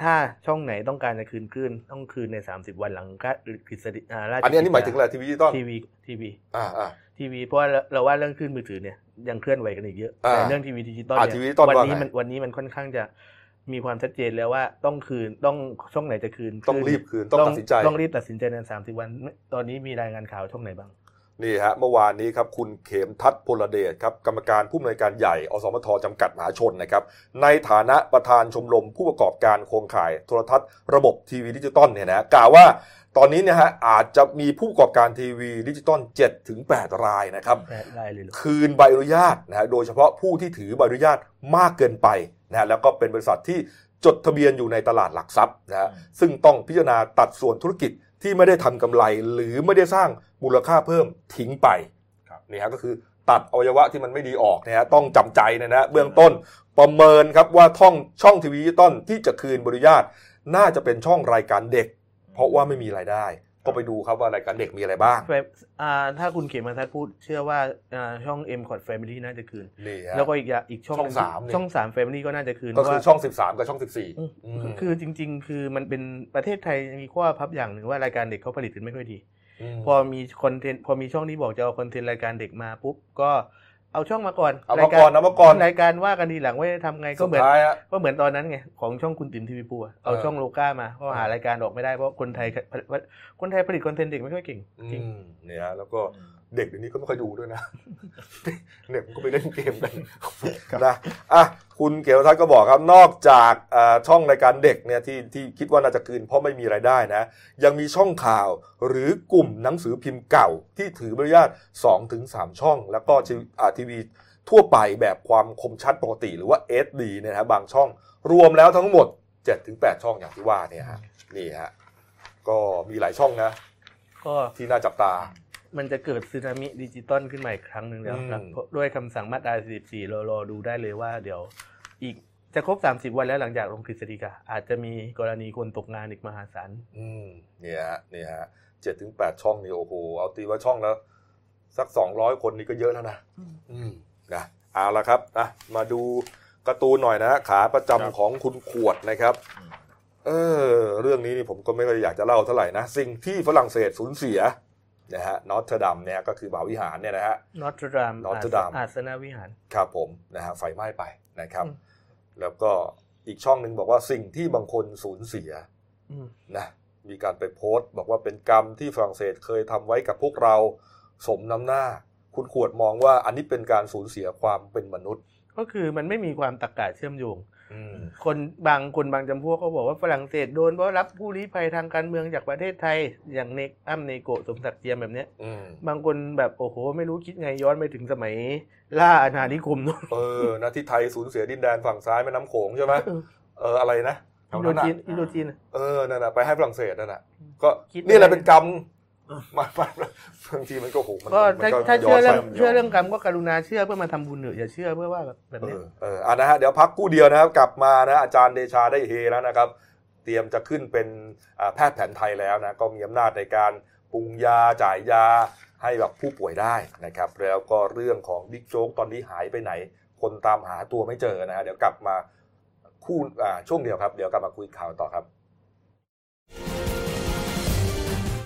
ถ้าช่องไหนต้องการจะคืนคลื่นต้องคืนใน 30 วันหลังกฤษฎีาราชอันนี้อันนี้หมายถึงอะไรทีวีดิจิตอลทีวีทีวีอ่าอ่าทีวีเพราะว่าเราเราว่าเรื่องคลื่นมือถือเนี่ยยังเคลื่อนไหวกันอีกเยอะอ่าแต่เรื่องทีวีดิจิตอลอ่าเนี่ยทีวีดิจิตอลวันว่านี้ไงมันวันนี้มันค่อนข้างจะมีความชัดเจนแล้วว่าต้องคืนต้องช่องไหนจะคืน ต้องรีบคืนต้องตัดสินใจต้องรีบตัดสินใจใน30วัน ตอนนี้มีรายงานข่าวช่องไหนบ้าง นี่ฮะเมื่อวานนี้ครับคุณเขมทัศน์พลเดชครับกรรมการผู้อำนวยการใหญ่อสมทจำกัดมหาชนนะครับในฐานะประธานชมรมผู้ประกอบการโครงข่ายโทรทัศน์ระบบทีวีดิจิตอลเนี่ยนะกล่าวว่าตอนนี้เนี่ยฮะอาจจะมีผู้ประกอบการทีวีดิจิตอล7ถึง8รายนะครับแปดรายเลยเหรอคืนใบอนุญาตนะฮะโดยเฉพาะผู้ที่ถือใบอนุญาตมากเกินไปนะฮะแล้วก็เป็นบริษัทที่จดทะเบียนอยู่ในตลาดหลักทรัพย์นะฮะซึ่งต้องพิจารณาตัดส่วนธุรกิจ ที่ไม่ได้ทำกำไรหรือไม่ได้สร้างมูลค่าเพิ่มทิ้งไปครับนี่ฮะก็คือตัดอวัยวะที่มันไม่ดีออกนะฮะต้องจำใจนะฮะเบื้องต้นประเมินครับว่าท่องช่องทีวีดิจิตอลที่จะคืนใบอนุญาตน่าจะเป็นช่องรายการเด็ก เพราะว่าไม่มีรายได้ ก็ไปดูครับว่ารายการเด็กมีอะไรบ้าง Fam อ่าถ้าคุณเขมทัศน์พูดเชื่อว่าอ่าช่อง M c o t Family น่าจะคืนนี่ฮะแล้วก็อีกอย่างอีกช่องช่องหนึ่งสามเนี่ยช่องสาม Family ก็น่าจะคืน ก็คือว่าช่อง 13 กับช่อง 14อืมอืมคือจริง ๆ คือมันเป็นประเทศไทยมีข้อพับอย่างหนึ่งว่ารายการเด็กเขาผลิตกันไม่ค่อยดีพอมี content พอมีช่องที่บอกจะเอา content รายการเด็กมาปุ๊บก็ เอาช่องมาก่อนเอามาก่อนเอามาก่อนรายการว่ากันทีหลังว่าจะทำไงก็สุเหดมือนท้ายฮะก็เหมือนตอนนั้นไงของช่องคุณติ๋มทีวีปูอะเอาเออช่องโลก้ามาเพราะหารายการออกไม่ได้เพราะคนไทยคนไทยผลิตคอนเทนต์เด็กไม่ค่อยเก่งจริงอืมเนี่ยฮะแล้วก็ เด็กเดี๋ยวนี้ก็ไม่ค่อยดูด้วยนะเด็กมันก็ไปเล่นเกมกันนะอะคุณเกียวทัศน์ก็บอกครับนอกจากเอ่อช่องรายการเด็กเนี่ยที่ที่คิดว่าน่าจะคืนเพราะไม่มีรายได้นะ ยังมีช่องข่าวหรือกลุ่มหนังสือพิมพ์เก่าที่ถือใบอนุญาต2-3ถึง3ช่อง แล้วก็ทีอ่าทีวีทั่วไปแบบความคมชัดปกติ หรือว่า SD เนี่ยนะฮะบางช่อง รวมแล้วทั้งหมด 7-8 ช่องอย่างที่ว่าเนี่ยฮะนี่ฮะก็มีหลายช่องนะ ก็ที่น่าจับตา มันจะเกิดสึนามิดิจิตอลขึ้นมาอีกครั้งหนึ่งแล้วครับอืมเพราะด้วยคำสั่งมาตรา 44เรารอดูได้เลยว่าเดี๋ยวอีกจะครบ 30 วันแล้วหลังจากลงกฤษฎีกาอาจจะมีกรณีคนตกงานอีกมหาศาลอืมเนี่ยฮะเนี่ยฮะเจ็ดถึงแปดช่องนี่โอ้โหเอาตีว่าช่องแล้ว สักสองร้อยคนนี่ก็เยอะแล้วนะอืมนะเอาละครับนะมาดูการ์ตูนหน่อยนะขาประจำครับของคุณขวดนะครับ เออ เรื่องนี้นี่ผมก็ไม่ค่อยอยากจะเล่าเท่าไหร่นะ สิ่งที่ฝรั่งเศสสูญเสีย นะฮะนอเทรอดามเนี่ยก็คือมหาวิหารเนี่ยนะฮะนอเทรอดาม Notre Dame อาสนวิหารครับผมนะฮะไฟไหม้ไปนะครับอืมแล้วก็อีกช่องหนึ่งบอกว่าสิ่งที่บางคนสูญเสียอืมนะมีการไปโพสต์ บอกว่าเป็นกรรมที่ฝรั่งเศสเคยทำไว้กับพวกเราสมน้ำหน้า คุณขวดมองว่าอันนี้เป็นการสูญเสียความเป็นมนุษย์ ก็คือมันไม่มีความตรกกะเชื่อมโยงอืม คนบางคนบางจำพวกก็บอกว่าฝรั่งเศสโดนเพราะรับผู้ลี้ภัยทางการเมืองจากประเทศไทย อย่างเนกอ้ำเนโกะสมศักดิ์เจียมแบบเนี้ยอืมบางคนแบบโอ้โห ไม่รู้คิดไงย้อนไปถึงสมัย ล่าอาณานิคมนู่นเออนะที่ไทยสูญเสียดินแดนฝั่งซ้ายแม่น้ำโขงใช่ไหมเออเอออะไรนะแถอิวนโดนั้นจีน่ะนอินโดจีนเออนั่นน่ะไปให้ฝรั่งเศสนั่นน่ะก็คิดนี่แหละไม่ได้เป็นกรรม มามาบางทีมันก็โหมันก็มันถ้าก็ถ้าย้เชื่ออนเรื่องไปเชื่อเรื่องกรรมก็กรุณาเชื่อเพื่อมาทำบุญเถอะอย่าเชื่อเพื่อว่าแบบแบบเอเนี้ยอเอออะนะฮะเดี๋ยวพักกู้เดียวนะครับกลับมานะอาจารย์เดชาได้เฮแล้วนะครับ เตรียมจะขึ้นเป็นอ่าแพทย์แผนไทยแล้วนะก็มีอำนาจในการปรุงยาจ่ายยาให้แบบผู้ป่วยได้นะครับ แล้วก็เรื่องของบิ๊กโจ๊กตอนนี้หายไปไหน คนตามหาตัวไม่เจอนะฮะเดี๋ยวกลับมาคู่อ่าช่วงเดียวครับ เดี๋ยวกลับมาคุยข่าวต่อครับ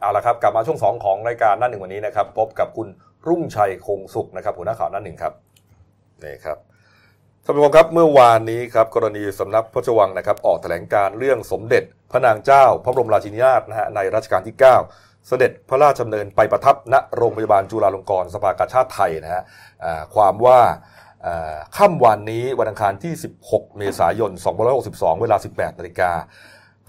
เอาละครับกลับมาช่วง 2 ของรายการหน้าหนึ่งวันนี้นะครับ พบกับคุณรุ่งชัยคงสุขนะครับหัวหน้าข่าวหน้าหนึ่งครับนี่ครับท่านผู้ชมครับเมื่อวานนี้ครับกรณีสำนักพระราชวังนะครับ ออกแถลงการเรื่องสมเด็จพระนางเจ้า พระบรมราชินีนาถนะฮะในรัชกาลที่ 9 เสด็จพระราชดำเนินไปประทับณโรงพยาบาลจุฬาลงกรณ์สภากาชาติไทยนะฮะความว่าอ่าค่ำวันนี้วันอังคารที่ 16 เมษายน 2562 เวลา 18นาฬิกา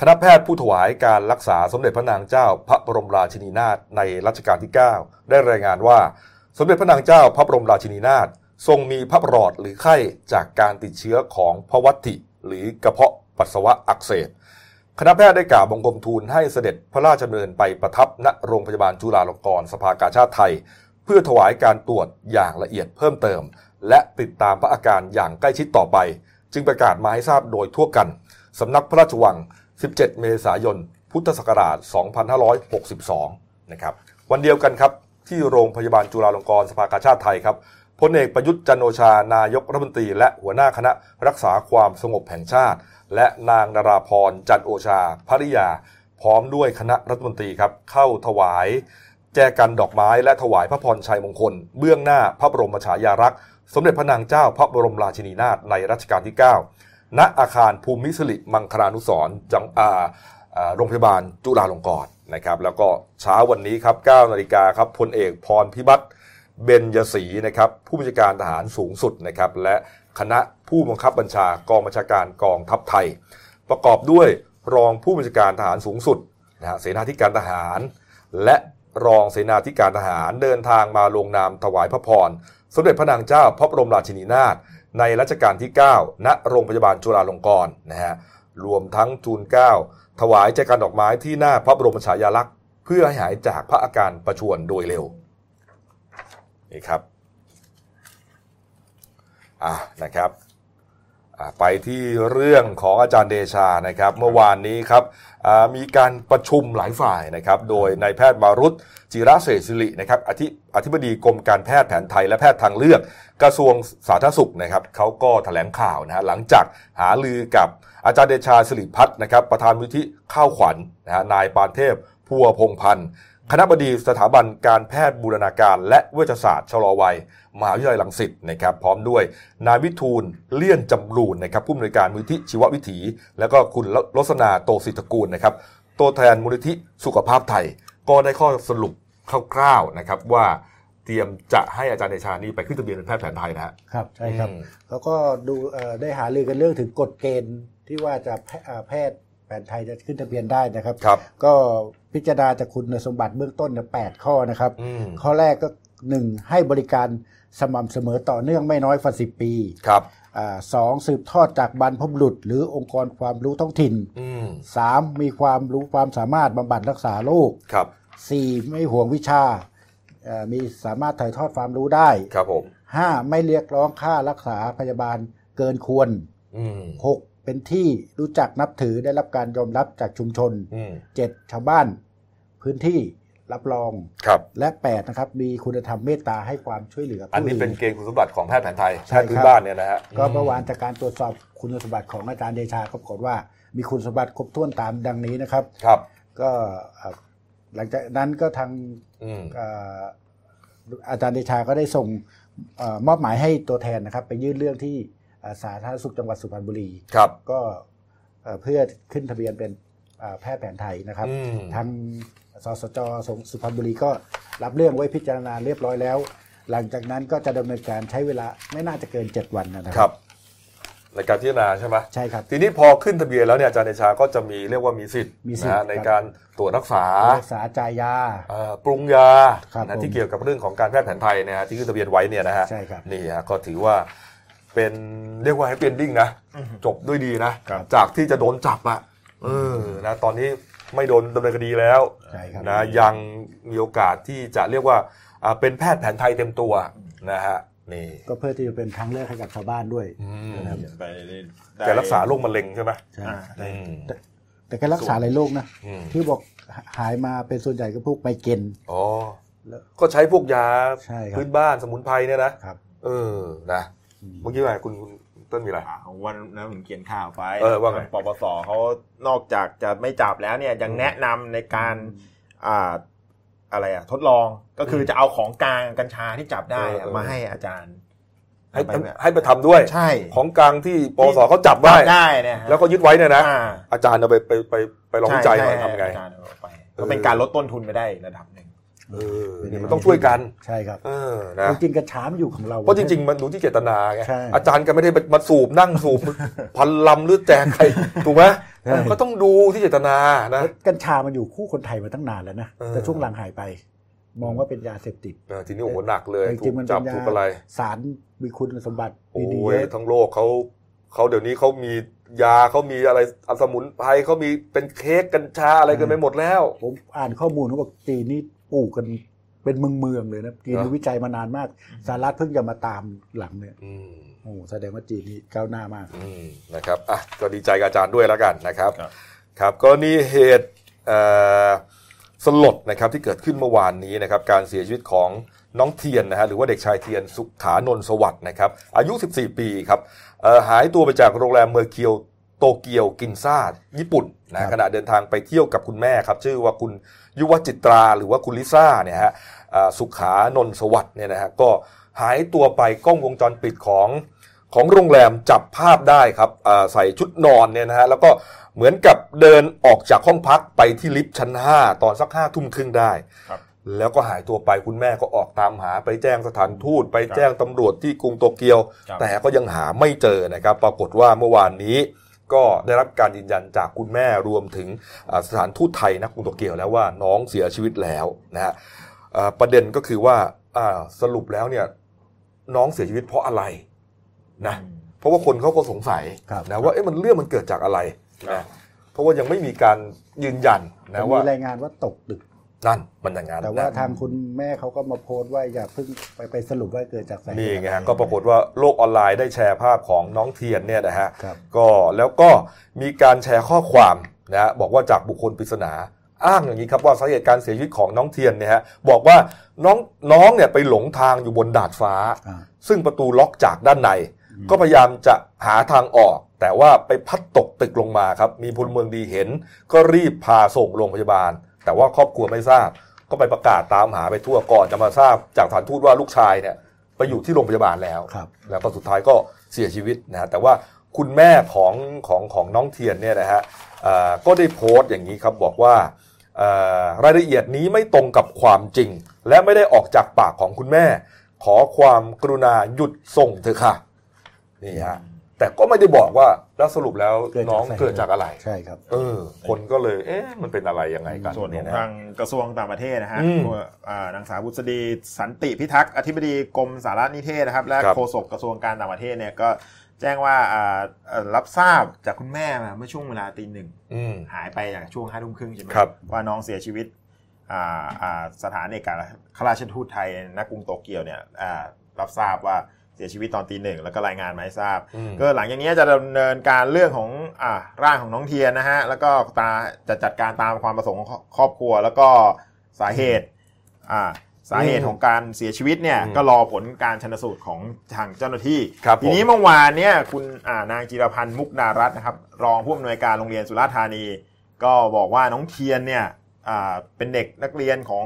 คณะแพทย์ผู้ถวายการรักษาสมเด็จพระนางเจ้าพระบรมราชินีนาถในรัชกาลที่ 9 ได้รายงานว่า สมเด็จพระนางเจ้าพระบรมราชินีนาถทรงมีพระปลอดหรือไข้จากการติดเชื้อของพระวัติหรือกระเพาะปัสสาวะอักเสบคณะแพทย์ได้กล่าวบังคมทูลให้เสด็จพระราชดำเนินไปประทับณโรงพยาบาลจุฬาลงกรณ์สภากาชาติไทย เพื่อถวายการตรวจอย่างละเอียดเพิ่มเติม และติดตามพระอาการอย่างใกล้ชิดต่อไป จึงประกาศมาให้ทราบโดยทั่วกันสำนักพระราชวัง 17 เมษายน พุทธศักราช 2562 นะครับ วันเดียวกันครับ ที่โรงพยาบาลจุฬาลงกรณ์สภากาชาติไทยครับพลเอกประยุทธ์จันโอชา นายกรัฐมนตรี และหัวหน้าคณะรักษาความสงบแห่งชาติ และนางดาราพรจันโอชาภริยา พร้อมด้วยคณะรัฐมนตรีครับ เข้าถวาย แจกันดอกไม้และถวายพระพรชัยมงคล เบื้องหน้าพระบรมฉายาลักษณ์ สมเด็จพระนางเจ้าพระบรมราชินีนาถในรัชกาลที่ 9 ณอาคารภูมิสิริมังคลานุสรณ์จังอาโรงพยาบาลจุฬาลงกรณ์นะครับแล้วก็เช้าวันนี้ครับ9นาฬิกาครับพลเอกพรพิบัติเบญยศรีนะครับผู้บัญชาการทหารสูงสุดนะครับและคณะผู้บังคับบัญชากองบัญชาการกองทัพไทย ประกอบด้วยรองผู้บัญชาการทหารสูงสุดนะฮะเสนาธิการทหาร และรองเสนาธิการทหารเดินทางมาลงนามถวายพระพรสมเด็จพระนางเจ้าพระบรมราชินีนาถ ในรัชกาลที่ 9 ณ โรงพยาบาลจุฬาลงกรณ์นะฮะ รวมทั้งทูลเก้าถวายใจกันดอกไม้ที่หน้าพระบรมฉายาลักษณ์ เพื่อให้หายจากพระอาการประชวนโดยเร็ว นี่ครับ อะนะครับ ไปที่เรื่องของอาจารย์เดชานะครับ เมื่อวานนี้ครับอ่ามีการประชุมหลายฝ่ายนะครับ โดยนายแพทย์มารุตจิระเศรษฐศิรินะครับอธิอธิบดีกรมการแพทย์แผนไทยและแพทย์ทางเลือกกระทรวงสาธารณสุขนะครับเขาก็แถลงข่าวนะฮะหลังจากหาลือกับอาจารย์เดชาสิริพัฒน์นะครับ ประธานมูลที่ข้าวขวัญนะฮะนายปานเทพพัวพงพันธ์ คณะบดีสถาบันการแพทย์บูรณาการ และเวชศาสตร์ชะลอวัยมหาวิทยาลัยรังสิตนะครับพร้อมด้วยนายวิทูลเลี่ยนจำรูนนะครับผู้อำนวยการมูลที่ชีววิถี แล้วก็คุณลสนาโตสิทธกูลนะครับตัวแทนมูลนิธิสุขภาพไทย ก็ได้ข้อสรุปคร่าวๆนะครับว่าเตรียมจะให้อาจารย์เดชานี่ไปขึ้นทะเบียนเป็นแพทย์แผนไทยนะฮะครับใช่ครับอืมแล้วก็ดูเอ่อได้หารือกันเรื่องถึงกฎเกณฑ์ที่ว่าจะแพเอ่อแพทย์ แผนไทยจะขึ้นทะเบียนได้นะครับครับก็พิจารณาจากคุณสมบัติเบื้องต้นเนี่ยแปดข้อนะครับอืมข้อแรกก็หนึ่งให้บริการสม่ำเสมอต่อเนื่องไม่น้อยกว่าสิบปีครับอ่าสองสืบทอดจากบรรพบุรุษ หรือองค์กรความรู้ท้องถิ่นอืมสามมีความรู้ความสามารถบำบัดรักษาโรคครับสี่ไม่ห่วงวิชาเอ่อมีสามารถถ่ายทอดความรู้ได้ครับผมห้าไม่เรียกร้องค่ารักษาพยาบาลเกินควรอืมหก เป็นที่รู้จักนับถือได้รับการยอมรับจากชุมชนอืมเจ็ดชาวบ้าน พื้นที่รับรองครับและแปดนะครับมีคุณธรรมเมตตาให้ความช่วยเหลืออันผู้นี้อื่เป็นเกณฑ์คุณสมบัติของแพทย์แผนไทยใช่แพทย์พื้ครันบบ้านเนี่ยนะฮะก็เมื่อวานจากการตรวจสอบคุณสมบัติของอาจารย์เดชาก็ปรากฏว่า มีคุณสมบัติครบถ้วนตามดังนี้นะครับครับ ก็เอ่อหลังจากนั้นก็ทางอืมเอ่ออาจารย์เดชาก็ได้ส่งเออมอบหมายให้ตัวแทนนะครับ ไปยื่นเรื่องที่เอ่อ สาธารณสุขจังหวัดสุพรรณบุรีครับก็เอ่อเพื่อขึ้นทะเบียนเป็นเอ่อแพทย์แผนไทยนะครับอืมทางสสจสงสุพรรณบุรีก็รับเรื่องไว้พิจารณาเรียบร้อยแล้ว หลังจากนั้นก็จะดำเนินการใช้เวลาไม่น่าจะเกิน 7 วันนะคครัรับในการพิจารณาใช่ไหมใช่ครับทีนี้พอขึ้นทะเบียนแล้วเนี่ยอาจารย์เดชาก็จะมีเรียกว่ามีสิทธิ์มีสิทธิ์นะฮะในครับการตรวจรักษารักษาจ่ายยาเอ่อปรุงยาครับนะผมที่เกี่ยวกับเรื่องของการแพทย์แผนไทยเนยฮะที่ขึ้นทะเบียนไว้เนี่ยนะฮะใช่ครับนี่ฮะก็ถือว่า เป็นเรียกว่าให้เป็นดิ้งนะจบด้วยดีนะครับจากที่จะโดนจับอะเออนะตอนนี้ไม่โดนดำเนินคดีแล้วใช่ครับนะยังมีโอกาสที่จะเรียกว่าอ่าเป็นแพทย์แผนไทยเต็มตัวนะฮะนี่ก็เพื่อที่จะเป็นทางเลือกให้กับชาวบ้านด้วยอืมไปได้แกรักษาโรคมะเร็งใช่ไหมใช่อ่าได้อืมแต่แกรักษาหลายโรคนะอืมที่บอกหายมาเป็นส่วนใหญ่ก็พวกไมเกรนอ๋อแล้วก็ใช้พวกยาใช่ครับพื้นบ้านสมุนไพรเนี่ยนะครับเออนะ เมื่อกี้ว่าไงคุณคุณต้นมีอะไรอ่าวันนั้นผมเขียนข่าวไปเออว่าไงปปสเขานอกจากจะไม่จับแล้วเนี่ยยังแนะนำในการอ่าอะไรอะ ทดลองก็คือจะเอาของกลางกัญชาที่จับได้เอออะเออมาให้อาจารย์ ให้ไปแบบให้ไปทำด้วยใช่ ของกลางที่ปวสเขาจับได้ได้เนี่ยฮะแล้วก็ยึดไว้เนี่ยนะอ่าอาจารย์เอาไปไปไปไปลองวิจัยหน่อยใช่ทำไงอาจารย์เอาไปก็เป็นการลดต้นทุนไปได้ระดับหนึ่ง เออนี่มันต้องช่วยกันใช่ครับเออนะจริงๆกระชามอยู่ของเราเพราะจริง ๆ มันดูที่เจตนาไงใช่อาจารย์ก็ไม่ได้มาสูบนั่งสูบพันลำหรือแจกใครถูกไหมใช่ก็ต้องดูที่เจตนานะแล้วกัญชามันอยู่คู่คนไทยมาตั้งนานแล้วนะเออแต่ช่วงหลังหายไป มองว่าเป็นยาเสพติดเออทีนี้โอ้โหหนักเลยแต่จถูริงกๆมันจัเป็บนยาถูกอะไร สารมีคุณสมบัติโอ้ดีๆยเยอะทั้งโลกเขาเขาเดี๋ยวนี้เขามียาเขามีอะไรอสมุนไพรเขามีเป็นเค้กกัญชาอะไรกันไปหมดแล้ว ผมอ่านข้อมูลเขาบอกจีนนี่ ปลูกกันเป็นเมืองเมืองๆเลยนะจีนเหรอวิจัยมานานมากสหรัฐเพิ่งจะมาตามหลังเนี่ยอืมโอ้แสดงว่าจีนนี่ก้าวหน้ามากอืมนะครับอะก็ดีใจกับอาจารย์ด้วยแล้วกันนะครับ ครับครับก็นี่เหตุเอ่อสลดนะครับที่เกิดขึ้นเมื่อวานนี้นะครับการเสียชีวิตของน้องเทียนนะฮะหรือว่าเด็กชายเทียนสุขานนท์สวัสด์นะครับอายุ 14 ปีครับเอ่อหายตัวไปจากโรงแรมเมอร์เคียวโตเกียวกินซ่าญี่ปุ่นครันะบขณะเดินทางไปเที่ยวกับคุณแม่ครับ ชื่อว่าคุณ ยุวจิตราหรือว่าคุณลิซ่าเนี่ยฮะเอ่อสุขานนท์สวัสด์เนี่ยนะฮะก็หายตัวไปกล้องวงจรปิดของของโรงแรมจับภาพได้ครับอ่าใส่ชุดนอนเนี่ยนะฮะแล้วก็เหมือนกับเดินออกจากห้องพักไปที่ลิฟต์ชั้น 5 ตอนสักห้าทุ่มครึ่งได้ครับแล้วก็หายตัวไปคุณแม่ก็ออกตามหาไปแจ้งสถานทูต ไปครับแจ้งตำรวจที่กรุงโตเกียวครับแต่ก็ยังหาไม่เจอนะครับ ปรากฏว่าเมื่อวานนี้ ก็ได้รับการยืนยันจากคุณแม่รวมถึงอ่าสถานทูตไทยนะกรุงโตเกียวแล้วว่าน้องเสียชีวิตแล้วนะฮะอ่าประเด็นก็คือว่าอ่าสรุปแล้วเนี่ยน้องเสียชีวิตเพราะอะไรนะเพราะว่าคนเขาก็สงสัยครับนะว่าเอ๊ะมันเรื่องมันเกิดจากอะไรนะเพราะว่ายังไม่มีการยืนยันนะมีว่ารายงานว่าตกดึก นั่นมันอย่างนั้นแต่ว่านะทางคุณแม่เขาก็มาโพสต์ว่าอย่าเพิ่งไปไปสรุปว่าเกิดจากสาเหตุนี่ไงอะฮะรก็ปรากฏว่าโลกออนไลน์ได้แชร์ภาพของน้องเทียนเนี่ยนะฮะครับก็แล้วก็มีการแชร์ข้อความนะฮะบอกว่าจากบุคคลปริศนาอ้างอย่างนี้ครับว่าสาเหตุการเสียชีวิตของน้องเทียนเนี่ยฮะบอกว่าน้องน้องเนี่ยไปหลงทางอยู่บนดาดฟ้าอ่าซึ่งประตูล็อกจากด้านใน ก็พยายามจะหาทางออก แต่ว่าไปพัดตกตึกลงมาครับ มีพลเมืองดีเห็น ก็รีบพาส่งโรงพยาบาล แต่ว่าครอบครัวไม่ทราบ ก็ไปประกาศตามหาไปทั่วก่อนจะมาทราบจากสถานทูตว่าลูกชายเนี่ยไปอยู่ที่โรงพยาบาลแล้วครับแล้วก็สุดท้ายก็เสียชีวิตนะฮะแต่ว่าคุณแม่ของของของน้องเทียนเนี่ยนะฮะเอ่อก็ได้โพสต์อย่างนี้ครับบอกว่าเอ่อรายละเอียดนี้ไม่ตรงกับความจริง และไม่ได้ออกจากปากของคุณแม่ ขอความกรุณาหยุดส่งเถอะค่ะนี่ฮะ แต่ก็ไม่ได้บอกว่าแล้วสรุปแล้วเกิดจากน้องสาเหตุเกิดจากอะไรใช่ครับเออคนก็เลยเอ๊ะมันเป็นอะไรยังไงกันส่วนขเนี่อยงนะทางกระทรวงต่างประเทศนะฮะอืมตัวอ่านางสาวบุษดีสันติพิทักษ์อธิบดีกรมสารนิเทศนะครับ และครับโฆษกกระทรวงการต่างประเทศเนี่ยก็แจ้งว่าอ่าเอ่อรับทราบจากคุณแม่มาเมื่อช่วงเวลาตีหนึ่งอืมหายไปจากช่วงห้าทุ่มครึ่งใช่ไหมครับว่าน้องเสียชีวิตอ่าอ่าสถานเอกอัครราชทูตไทยณกรุงโตเกียวเนี่ยอ่ารับทราบว่า เสียชีวิตตอนตีหนึ่งแล้วก็รายงานมาให้ทราบอืมก็หลังจากนี้จะดำเนินการเรื่องของอ่าร่างของน้องเทียนนะฮะแล้วก็ตาจะจัดการตามความประสงค์ของครอบครัว แล้วก็สาเหตุอ่าสาเหตุของการเสียชีวิตเนี่ยอืมก็รอผลการชนสูตรของทางเจ้าหน้าที่ครับผมทีนี้เมื่อวานเนี่ยคุณอ่านางจิรพันธ์มุกดารัตน์นะครับรองผู้อำนวยการโรงเรียนสุราษฎร์ธานี ก็บอกว่าน้องเทียนเนี่ยอ่าเป็นเด็กนักเรียนของ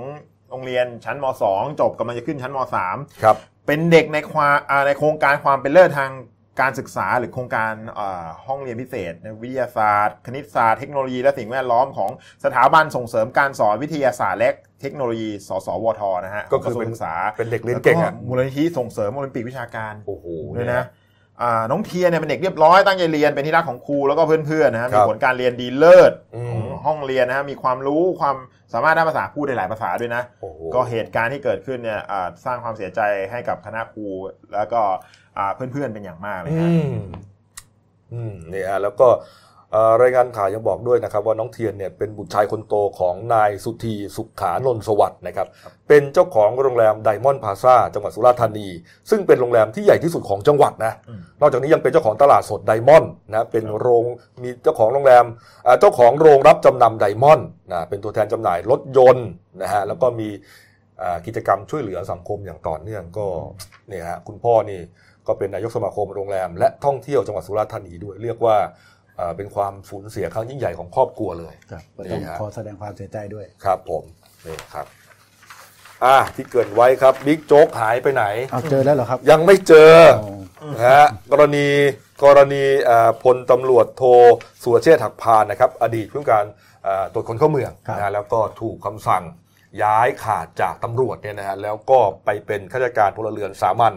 โรงเรียนชั้นม .2 จบกำลังจะขึ้นชั้นม .3 ครับ เป็นเด็กในความอ่าในโครงการความเป็นเลิศทางการศึกษาหรือโครงการอ่าห้องเรียนพิเศษในวิทยาศาสตร์ คณิตศาสตร์เทคโนโลยีและสิ่งแวดล้อมของสถาบันส่งเสริมการสอนวิทยาศาสตร์และเทคโนโลยี สสวทนะฮะก็คือขงระทรวงเป็นศึกษาเป็นเด็กเรียนเก่งอะแล้วมูลนิธิส่งเสริมโอลิมปิกวิชาการโอ้โหด้วยนะอ่าน้องเทียนเนี่ยเป็นเด็กเรียบร้อยตั้งใจเรียนเป็นที่รักของครูแล้วก็เพื่อนๆนะฮะครัมีบผลการเรียนดีเลิศอืมของ ห้องเรียนนะฮะมีความรู้ความสามารถด้านภาษาพูดได้หลายภาษาด้วยนะโอ้โหก็เหตุการณ์ที่เกิดขึ้นเนี่ยอ่าสร้างความเสียใจให้กับคณะครูแล้วก็อ่าเพื่อนๆเป็นอย่างมากเลยอืฮะมอืมเนี่ยฮะแล้วก็เอ่อ รายงานข่าวยังบอกด้วยนะครับว่าน้องเทียนเนี่ยเป็นบุตรชายคนโตของนายสุธีสุขานนท์สวัสด์นะครับเป็นเจ้าของโรงแรมไดมอนด์พาซาจังหวัดสุราษฎร์ธานี ซึ่งเป็นโรงแรมที่ใหญ่ที่สุดของจังหวัดนะอืมนอกจากนี้ยังเป็นเจ้าของตลาดสดไดมอนด์นะเป็นโรงมีเจ้าของโรงแรมเอ่อเจ้าของโรงรับจำนำไดมอนด์นะเป็นตัวแทนจำหน่ายรถยนต์นะฮะแล้วก็มีอ่ากิจกรรมช่วยเหลือสังคมอย่างต่อเนื่องก็เนี่ยฮะคุณพ่อนี่ก็เป็นนายกสมาคมโรงแรม และท่องเที่ยวจังหวัดสุราษฎร์ธานีด้วยเรียกว่าอ่า เป็นความสูญเสียครั้งยิ่งใหญ่ของครอบครัวเลยครับก็ต้องนี่ฮะขอแสดงความเสียใจด้วย ครับผมนี่ครับอ่าที่เกรินไว้ครับบิ๊กโจ๊กหายไปไหนเอาเจอแล้วเหรอครับ ยังไม่เจออ๋อนะฮะกรณีกรณีอ่าพลตำรวจโทสุรเชษฐ์หักพานนะครับ อดีตผู้การอ่าตรวจคนเข้าเมืองครับนะฮะแล้วก็ถูกคำสั่งย้ายขาดจากตำรวจเนี่ยนะฮะแล้วก็ไปเป็นข้าราชการพลเรือนสามัญ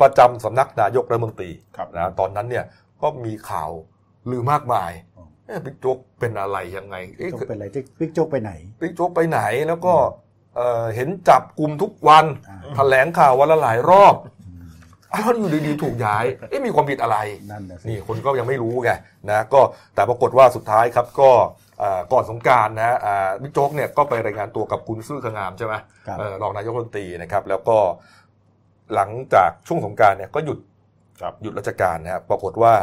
ประจำสำนักนายกรัฐมนตรีครับนะตอนนั้นเนี่ยก็มีข่าว ลือมากมายเอ๊ะบิ๊กโจ๊กเป็นอะไรยังไงเอ๊ะโจ๊กเป็นอะไรที่บิ๊กโจ๊กไปไหนบิ๊กโจ๊กไปไหนแล้วก็เอ่อเห็นจับกลุ่มทุกวันอ่าแถลงข่าววันละหลายรอบอ้าวอยู่ดีๆถูกย้ายเอ๊ะมีความผิดอะไรนั่นนะสินี่คนก็ยังไม่รู้ไงนะก็แต่ปรากฏว่าสุดท้ายครับก็เอ่อก่อนสงกรารนะอ่าบิ๊กโจ๊กเนี่ยก็ไปรายงานตัวกับคุณซื่อขงามใช่ไหมครับเอ่อรองนายกรัฐมนตรีนะครับ แล้วก็หลังจากช่วงสงกรารเนี่ยก็หยุดครับหยุดราชการนะครับปรากฏว่า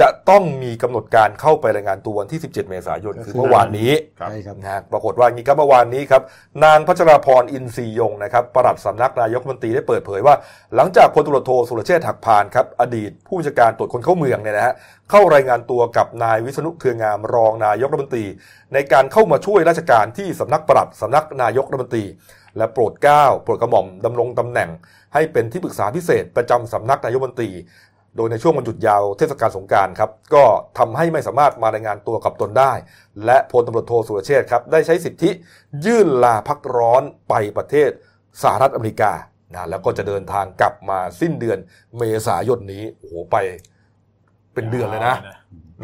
จะต้องมีกำหนดการเข้าไปรายงานตัววันที่ 17 เมษายนคือเมื่อวานนี้ครับใช่ครับนะฮะปรากฏว่าอย่างนี้ครับเมื่อวานนี้ครับนางพัชราพรอินทรียงนะครับปลัดสำนักนายกรัฐมนตรีได้เปิดเผยว่า หลังจากพลตุลโทสุรเชษฐ์หักพานครับอดีตผู้บัญชาการตรวจคนเข้าเมืองเนี่ยนะฮะเข้ารายงานตัวกับนายวิษณุเครืองามรองนายกรัฐมนตรี ในการเข้ามาช่วยราชการที่สำนักปลัดสำนักนายกรัฐมนตรี และโปรดเกล้าโปรดกระหม่อมดำรงตำแหน่ง ให้เป็นที่ปรึกษาพิเศษประจำสำนักนายกรัฐมนตรี โดยในช่วงวันหยุดยาวเทศกาลสงกรารครับก็ทำให้ไม่สามารถมารายงานตัวกับตนได้ และพลตำรวจโทสุรเชษฐ์ครับได้ใช้สิทธิยื่นลาพักร้อนไปประเทศสหรัฐอเมริกานะแล้วก็จะเดินทางกลับมาสิ้นเดือนเมษายนนี้โอ้โหไปเป็นเดือนเลยนะ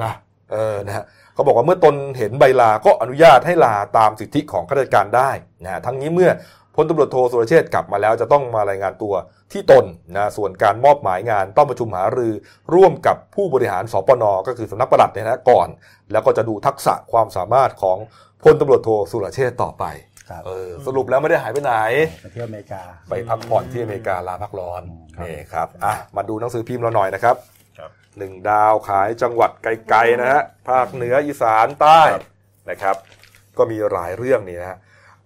นะเออนะฮะเขาบอกว่าเมื่อตนเห็นใบลาก็อนุญาตให้ลาตามสิทธิของข้าราชการได้นะฮะทั้งนี้เมื่อ พลตำรวจโทสุรเชษฐ์กลับมาแล้วจะต้องมารายงานตัวที่ตนนะส่วนการมอบหมายงานต้องประชุมหารือ ร่วมกับผู้บริหารสปนก็คือสำนักปลัดเนี่ยนะก่อน แล้วก็จะดูทักษะความสามารถของพลตำรวจโทสุรเชษฐ์ต่อไปครับเออสรุปแล้วไม่ได้หายไปไหนไปเที่ยวอเมริกา ไปพักผ่อนที่อเมริกาลาพักร้อนครับนี่ครับอะมาดูหนังสือพิมพ์เราหน่อยนะครับครับหนึ่งดาวขายจังหวัดไกลๆนะฮะภาคเหนืออีสานใต้ครับนะครับ ก็มีหลายเรื่องนี่นะฮะ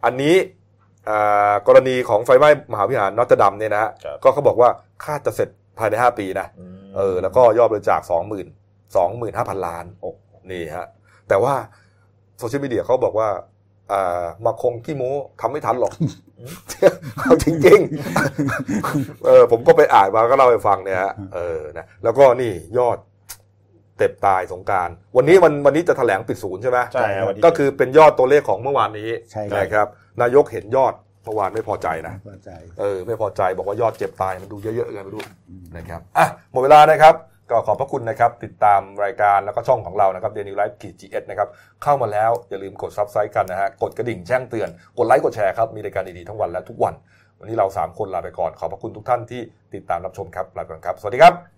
อันนี้อ่า กรณีของไฟไหม้มหาวิหารนอตเตอร์ดัมเนี่ยนะฮะครับก็เขาบอกว่าคาดจะเสร็จภายใน 5 ปีนะเออแล้วก็ยอดบริจาค 2 0 0 0 0 2 5 0 0 0 ล้านโอ้นี่ฮะแต่ว่าโซเชียลมีเดียเขาบอกว่าอ่ามาคงขี้โม้ทำไม่ทันหรอกเอาจริงๆเออผมก็ไปอ่านมาก็เล่าให้ฟังเนี่ยฮะเออนะแล้วก็นี่ยอดเต็บตายสงกราร วันนี้วันวันนี้จะแถลงปิดศูนย์ใช่ไหมใช่ครับวันนี้ก็คือเป็นยอดตัวเลขของเมื่อวานนี้ใช่ครับนะครับนายกเห็นยอดเมื่อวานไม่พอใจนะพอใจเออไม่พอใจบอกว่ายอดเจ็บตายมันดูเยอะๆกันไม่รู้นะครับอะหมดเวลานะครับก็ขอบพระคุณนะครับ ติดตามรายการแล้วก็ช่องของเรานะครับเดลินิวส์ไลฟ์กีจีเอสนะครับ เข้ามาแล้ว อย่าลืมกด subscribe กันนะฮะ กดกระดิ่งแจ้งเตือน กดไลค์กดแชร์ครับ มีรายการดี ๆ ทั้งวันและทุกวัน วันนี้เรา 3 คนลาไปก่อน ขอบพระคุณทุกท่านที่ติดตามรับชมครับลาไปก่อนครับ สวัสดีครับ